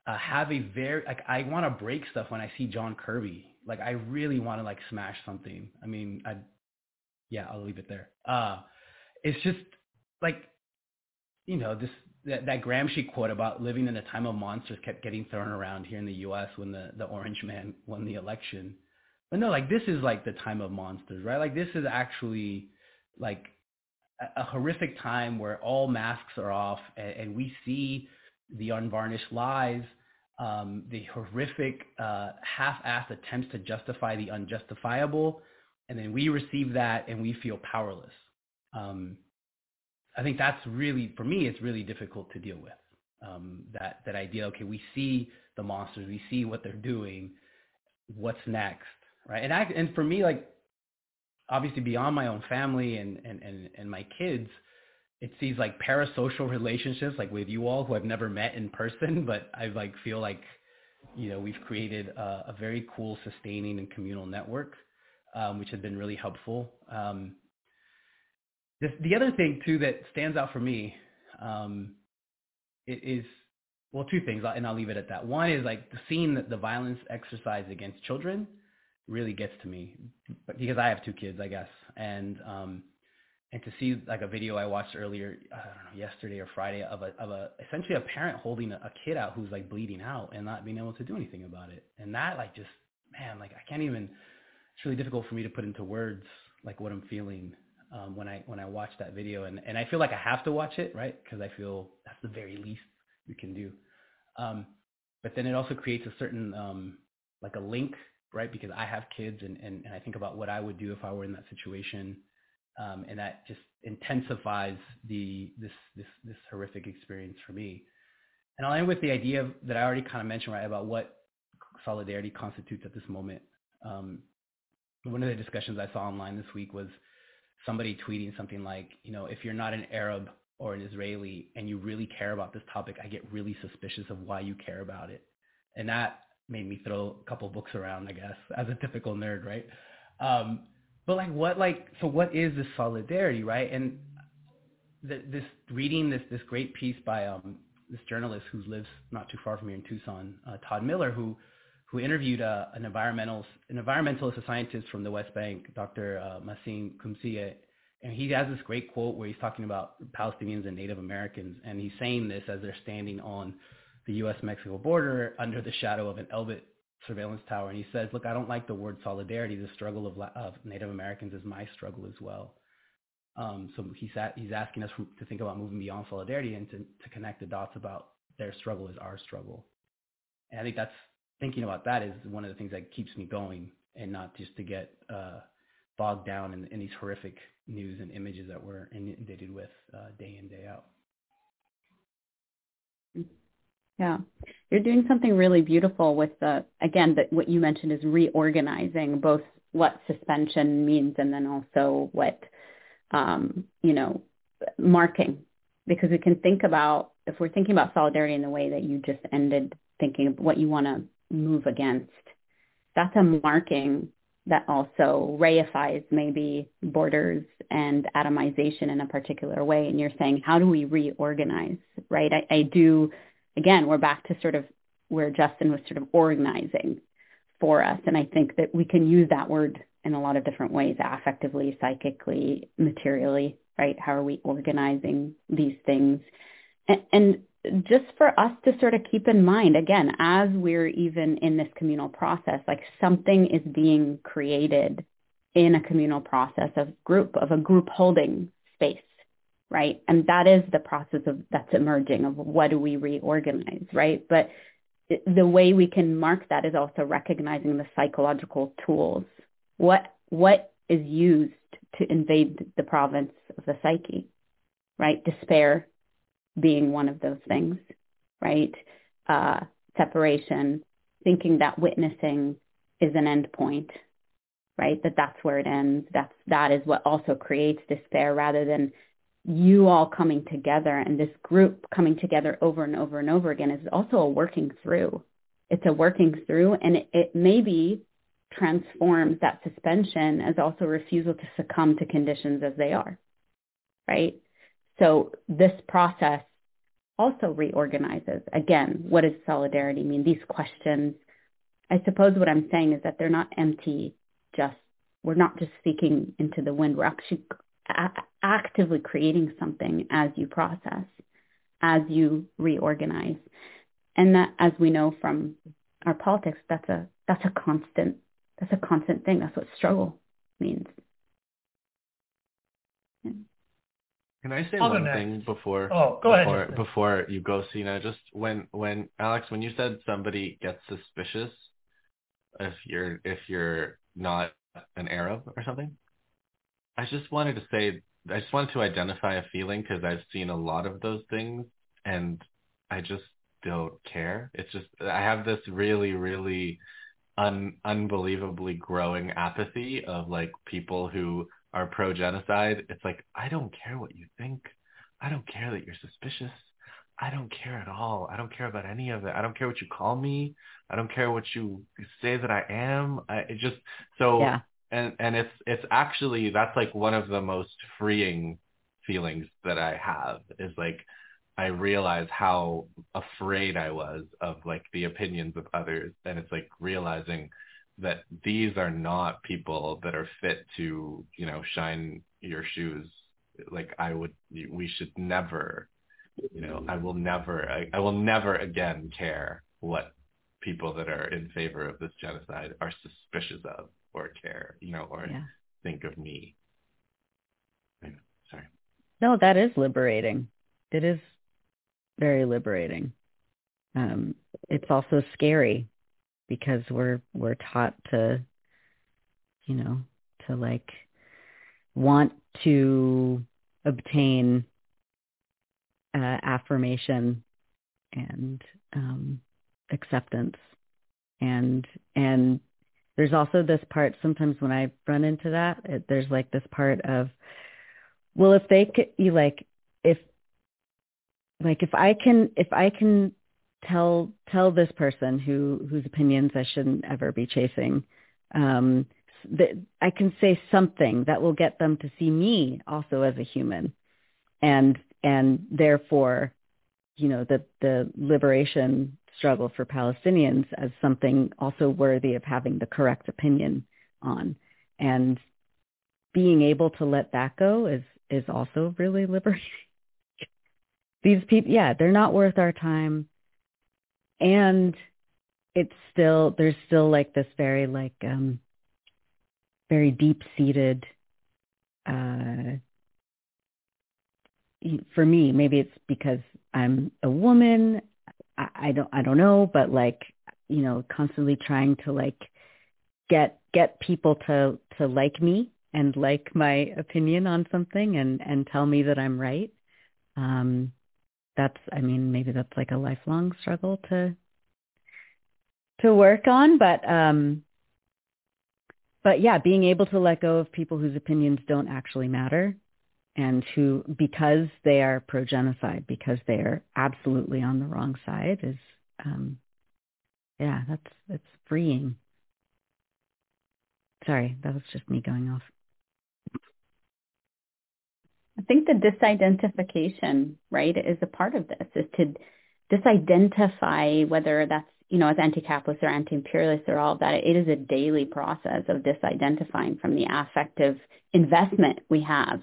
uh, have a very like I want to break stuff when I see John Kirby. Like I really want to like smash something. I mean, I yeah, I'll leave it there. Uh it's just like you know, this that, that Gramsci quote about living in a time of monsters kept getting thrown around here in the US when the the orange man won the election. But no, like this is like the time of monsters, right? Like this is actually like a, a horrific time where all masks are off and, and we see the unvarnished lies, um, the horrific uh, half-assed attempts to justify the unjustifiable, and then we receive that and we feel powerless. Um, I think that's really, for me, it's really difficult to deal with. Um, that that idea, okay, we see the monsters, we see what they're doing, what's next, right? And I, and for me, like obviously beyond my own family and and and, and my kids, it's these like parasocial relationships like with you all who I've never met in person, but I like feel like you know we've created a, a very cool, sustaining and communal network, um, which has been really helpful. Um, this, the other thing too that stands out for me um, is well two things, and I'll leave it at that. One is like the seeing that the violence exercised against children really gets to me because I have two kids, I guess, and um, and to see like a video I watched earlier, I don't know, yesterday or Friday of a of a essentially a parent holding a, a kid out who's like bleeding out and not being able to do anything about it, and that like just man, like I can't even. It's really difficult for me to put into words like what I'm feeling um, when I when I watch that video, and and I feel like I have to watch it, right? Because I feel that's the very least we can do. Um, but then it also creates a certain um, like a link, right? Because I have kids, and, and and I think about what I would do if I were in that situation um, and that just intensifies the this this this horrific experience for me. And I'll end with the idea of, that I already kind of mentioned right about what solidarity constitutes at this moment. Um, one of the discussions I saw online this week was somebody tweeting something like, you know, if you're not an Arab or an Israeli and you really care about this topic, I get really suspicious of why you care about it. And that made me throw a couple books around, I guess, as a typical nerd, right? Um, but like what like so what is this solidarity right and the, this reading this this great piece by um this journalist who lives not too far from here in Tucson uh, Todd Miller who who interviewed uh, an environmental an environmentalist scientist from the West Bank Dr. Uh, Mazin Qumsiyeh and he has this great quote where he's talking about Palestinians and Native Americans and he's saying this as they're standing on the US Mexico border under the shadow of an Elbit surveillance tower, and he says, "Look, I don't like the word solidarity. The struggle of, of Native Americans is my struggle as well." Um, so he's at, he's asking us to think about moving beyond solidarity and to, to connect the dots about their struggle is our struggle. And I think that's thinking about that is one of the things that keeps me going, and not just to get uh, bogged down in, in, these horrific news and images that we're inundated with uh, day in day out. Yeah. You're doing something really beautiful with the, again, that what you mentioned is reorganizing both what suspension means and then also what, um, you know, marking. Because we can think about, if we're thinking about solidarity in the way that you just ended thinking of what you want to move against, that's a marking that also reifies maybe borders and atomization in a particular way. And you're saying, how do we reorganize, right? I, I do again, we're back to sort of where Justin was sort of organizing for us. And I think that we can use that word in a lot of different ways, affectively, psychically, materially, right? How are we organizing these things? And, and just for us to sort of keep in mind, again, as we're even in this communal process, like something is being created in a communal process of group, of a group holding space, right? And that is the process of that's emerging of what do we reorganize, right? But the way we can mark that is also recognizing the psychological tools. What what is used to invade the province of the psyche, right? Despair being one of those things, right? Uh, separation, thinking that witnessing is an end point, right? That that's where it ends. That's that is what also creates despair, rather than you all coming together and this group coming together over and over and over again is also a working through. It's a working through, and it, it maybe transforms that suspension as also refusal to succumb to conditions as they are, right? So this process also reorganizes. Again, what does solidarity mean? These questions. I suppose what I'm saying is that they're not empty, just, we're not just speaking into the wind. We're actually a- actively creating something as you process, as you reorganize. And that, as we know from our politics, that's a, that's a constant, that's a constant thing. That's what struggle means. Can I say I'll one thing before? Oh, go before, Justin. Before you go, Sina, just when when Alex, when you said somebody gets suspicious if you're if you're not an Arab or something, I just wanted to say I just wanted to identify a feeling because I've seen a lot of those things and I just don't care. It's just I have this really really un, unbelievably growing apathy of like people who are pro genocide. It's like I don't care what you think. I don't care that you're suspicious. I don't care at all. I don't care about any of it. I don't care what you call me. I don't care what you say that I am. I it just so Yeah. and and it's it's actually that's like one of the most freeing feelings that I have is like I realize how afraid I was of like the opinions of others and it's like realizing that these are not people that are fit to, you know, shine your shoes. Like I would we should never you know, I will never I, I will never again care what people that are in favor of this genocide are suspicious of or care, you know, or Yeah. think of me. Sorry. No, that is liberating. It is very liberating. Um, it's also scary because we're we're taught to, you know, to like want to obtain uh, affirmation and um, acceptance, and and there's also this part. Sometimes when I run into that, it, there's like this part of, well, if they could, you like if like if I can if I can tell tell this person who whose opinions I shouldn't ever be chasing. Um that I can say something that will get them to see me also as a human. And and therefore you know the the liberation struggle for Palestinians as something also worthy of having the correct opinion on. And being able to let that go is is also really liberating. These people yeah they're not worth our time and it's still there's still like this very like um very deep seated uh for me maybe it's because i'm a woman I, I don't i don't know but like you know constantly trying to like get get people to to like me and like my opinion on something and and tell me that i'm right. Um that's i mean maybe that's like a lifelong struggle to to work on but um but yeah being able to let go of people whose opinions don't actually matter and who because they are pro genocide because they are absolutely on the wrong side is um yeah that's it's freeing. Sorry that was just me going off I think the disidentification, right, is a part of this, is to disidentify whether that's, you know, as anti-capitalist or anti-imperialist or all of that, it is a daily process of disidentifying from the affective investment we have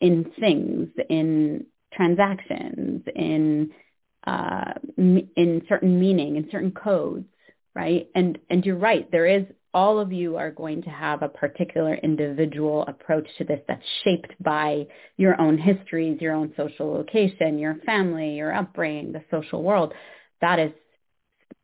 in things, in transactions, in uh, in certain meaning, in certain codes, right? And and you're right, there is all of you are going to have a particular individual approach to this that's shaped by your own histories, your own social location, your family, your upbringing, the social world. That is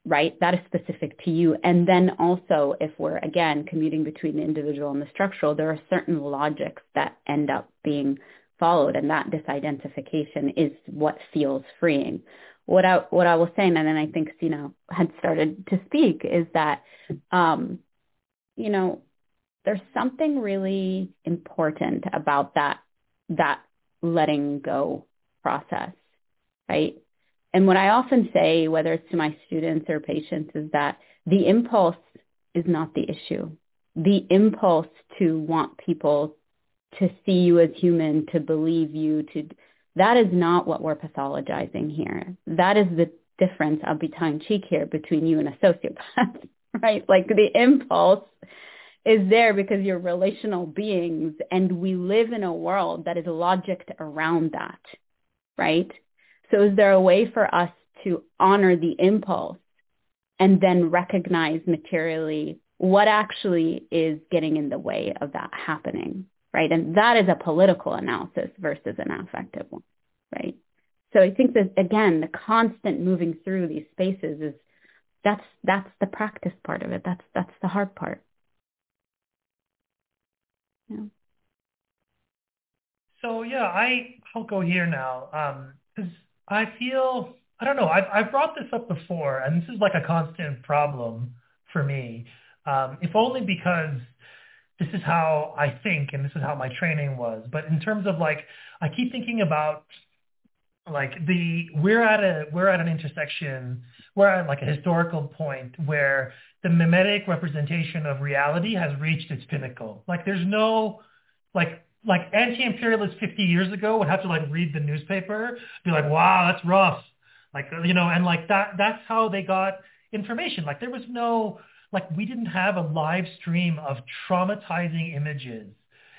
right? That is specific to you. And then also, if we're again commuting between the individual and the structural, there are certain logics that end up being followed, and that disidentification is what feels freeing. What I what I was saying, and then I think Sina had started to speak, is that um, you know there's something really important about that that letting go process, right? And what I often say, whether it's to my students or patients, is that the impulse is not the issue. The impulse to want people to see you as human, to believe you, to that is not what we're pathologizing here. That is the difference, I'll be tongue cheek here, between you and a sociopath, right? Like the impulse is there because you're relational beings and we live in a world that is logicked around that, right? So is there a way for us to honor the impulse and then recognize materially what actually is getting in the way of that happening, right? And that is a political analysis versus an affective one, right? So I think that again, the constant moving through these spaces is that's that's the practice part of it. That's that's the hard part. Yeah. So yeah, I I'll go here now because um, I feel I don't know. I've I've brought this up before, and this is like a constant problem for me. Um, if only because this is how I think, and this is how my training was. But in terms of like, I keep thinking about like the we're at a we're at an intersection. We're at like a historical point where the mimetic representation of reality has reached its pinnacle. Like there's no like like anti-imperialists 50 years ago would have to like read the newspaper, be like, wow, that's rough. Like, you know, and like that, that's how they got information. Like there was no, like we didn't have a live stream of traumatizing images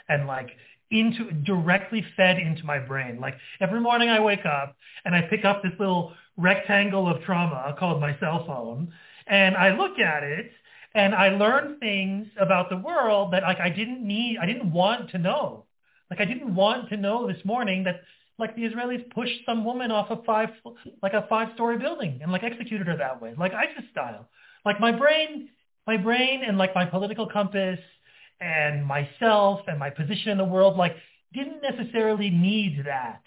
and like into directly fed into my brain. Like every morning I wake up and I pick up this little rectangle of trauma called my cell phone and I look at it and I learn things about the world that like I didn't need, I didn't want to know. Like I didn't want to know this morning that like the Israelis pushed some woman off a five like a five story building and like executed her that way, like ISIS style. Like my brain, my brain and like my political compass and myself and my position in the world like didn't necessarily need that,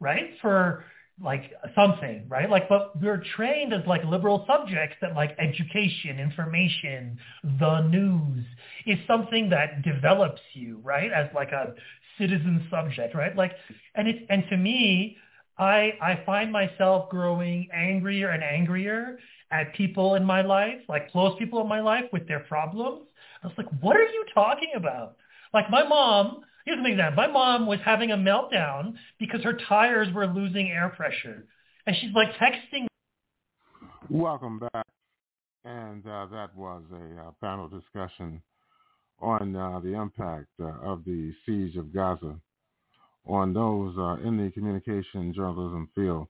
right? For like something, right? Like, but we're trained as like liberal subjects that like education, information, the news is something that develops you, right? As like a citizen subject, right? Like, and it's, and to me, I, I find myself growing angrier and angrier at people in my life, like close people in my life with their problems. I was like, what are you talking about? Like my mom, here's an example. My mom was having a meltdown because her tires were losing air pressure. And she's like texting. Welcome back. And uh, that was a uh, panel discussion on uh, the impact uh, of the siege of Gaza on those uh, in the communication journalism field.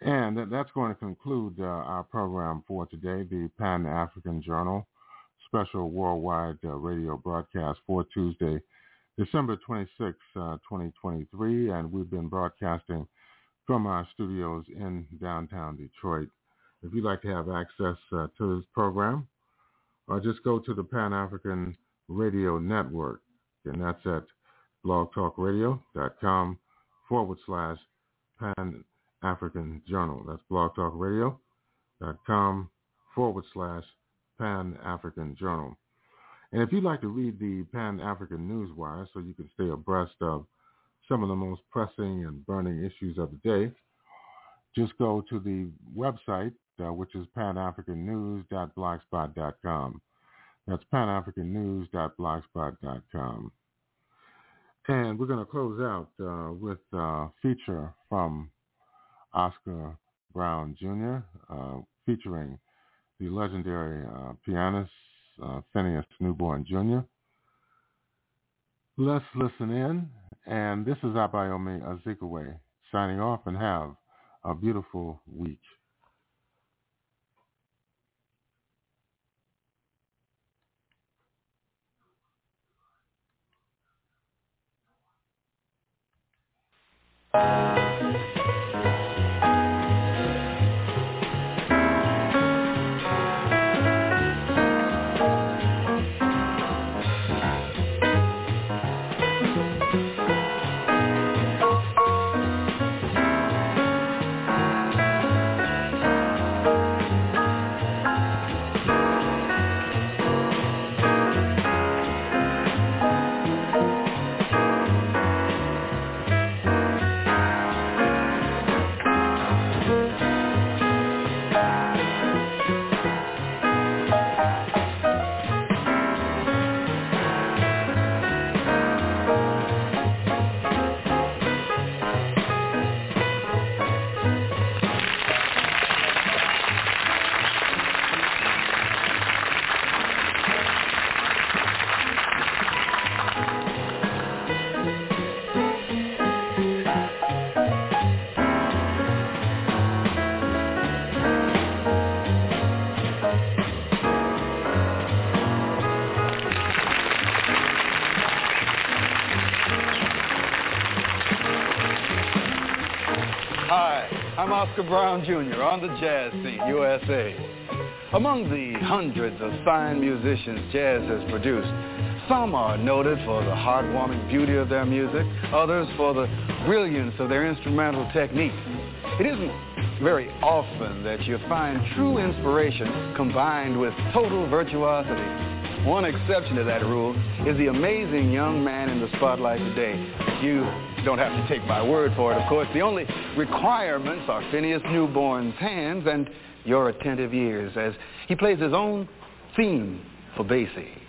And that's going to conclude uh, our program for today, the Pan-African Journal special worldwide uh, radio broadcast for Tuesday, December 26, 2023. And we've been broadcasting from our studios in downtown Detroit. If you'd like to have access uh, to this program, or just go to the Pan African Radio Network, and that's at blogtalkradio.com forward slash Pan African Journal. That's blogtalkradio.com forward slash Pan African Journal. And if you'd like to read the Pan African Newswire so you can stay abreast of some of the most pressing and burning issues of the day, just go to the website uh, which is panafricannews.blogspot.com. That's panafricannews.blogspot.com. And we're going to close out uh, with a feature from Oscar Brown Jr., uh, featuring the legendary uh, pianist uh, Phineas Newborn Jr. Let's listen in, and this is Abayomi Azikiwe uh, signing off and have a beautiful week. Uh... Oscar Brown Jr. on the jazz scene, USA. Among the hundreds of fine musicians jazz has produced, some are noted for the heartwarming beauty of their music, others for the brilliance of their instrumental technique. It isn't very often that you find true inspiration combined with total virtuosity. One exception to that rule is the amazing young man in the spotlight today. You don't have to take my word for it, of course. The only requirements are Phineas Newborn's hands and your attentive ears as he plays his own theme for Basie.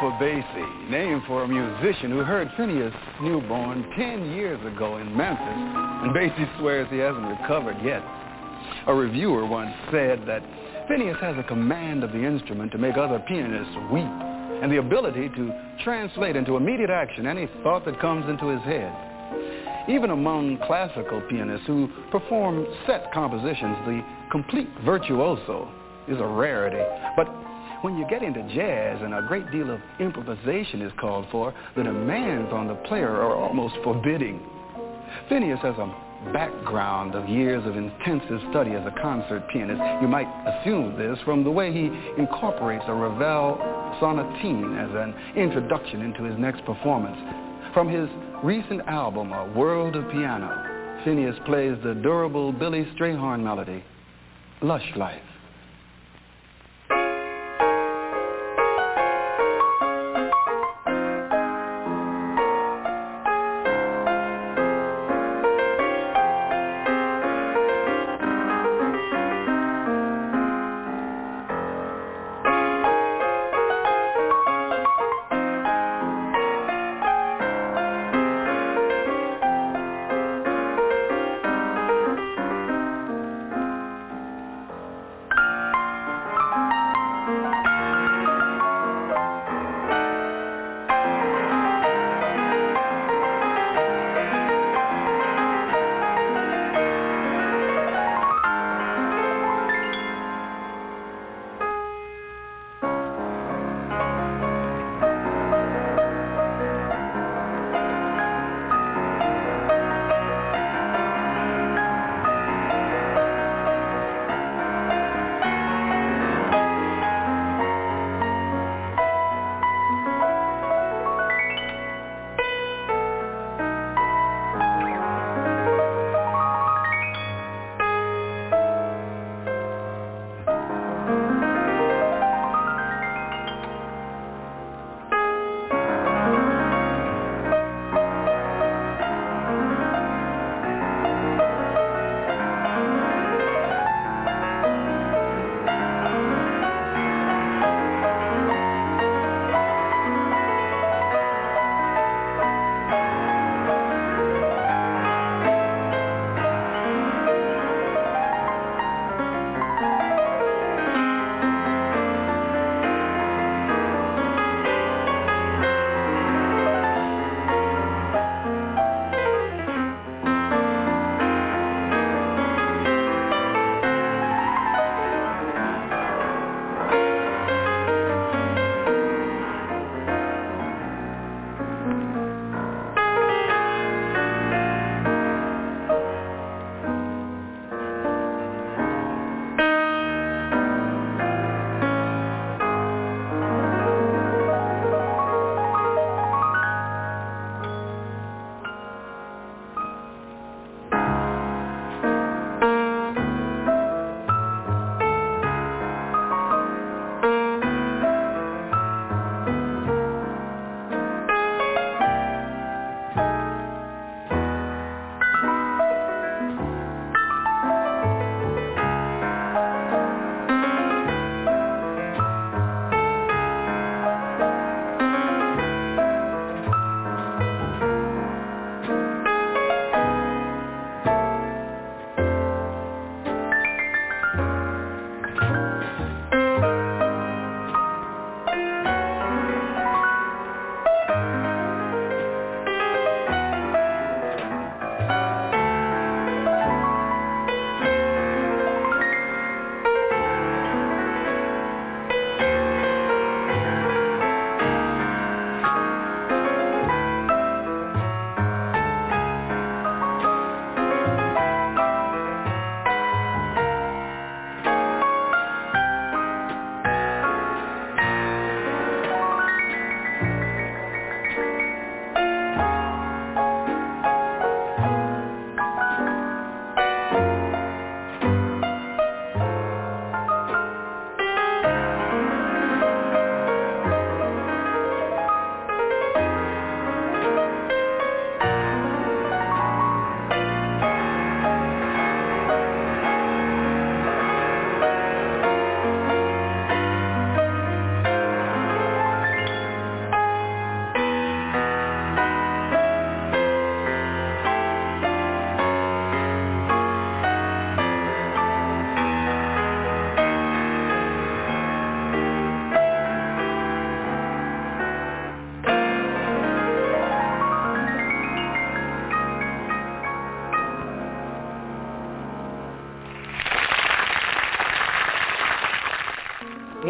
For Basie, named for a musician who heard Phineas Newborn 10 years ago in Memphis, and Basie swears he hasn't recovered yet. A reviewer once said that Phineas has a command of the instrument to make other pianists weep, and the ability to translate into immediate action any thought that comes into his head. Even among classical pianists who perform set compositions, the complete virtuoso is a rarity. But when you get into jazz and a great deal of improvisation is called for, the demands on the player are almost forbidding. Phineas has a background of years of intensive study as a concert pianist. You might assume this from the way he incorporates a Ravel sonatine as an introduction into his next performance. From his recent album, A World of Piano, Phineas plays the durable Billy Strayhorn melody, Lush Life.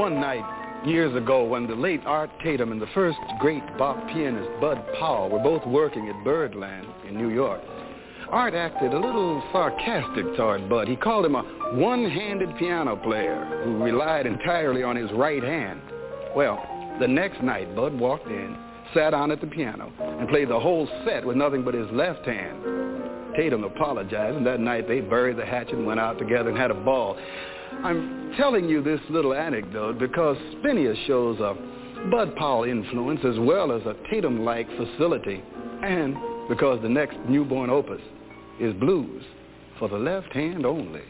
One night years ago when the late Art Tatum and the first great bop pianist Bud Powell were both working at Birdland in New York. Art acted a little sarcastic toward Bud. He called him a one-handed piano player who relied entirely on his right hand. Well, the next night, Bud walked in, sat down at the piano, and played the whole set with nothing but his left hand. Tatum apologized, and that night they buried the hatchet and went out together and had a ball. I'm telling you this little anecdote because Phineas shows a Bud Powell influence as well as a Tatum-like facility, and because the next Newborn opus is blues for the left hand only.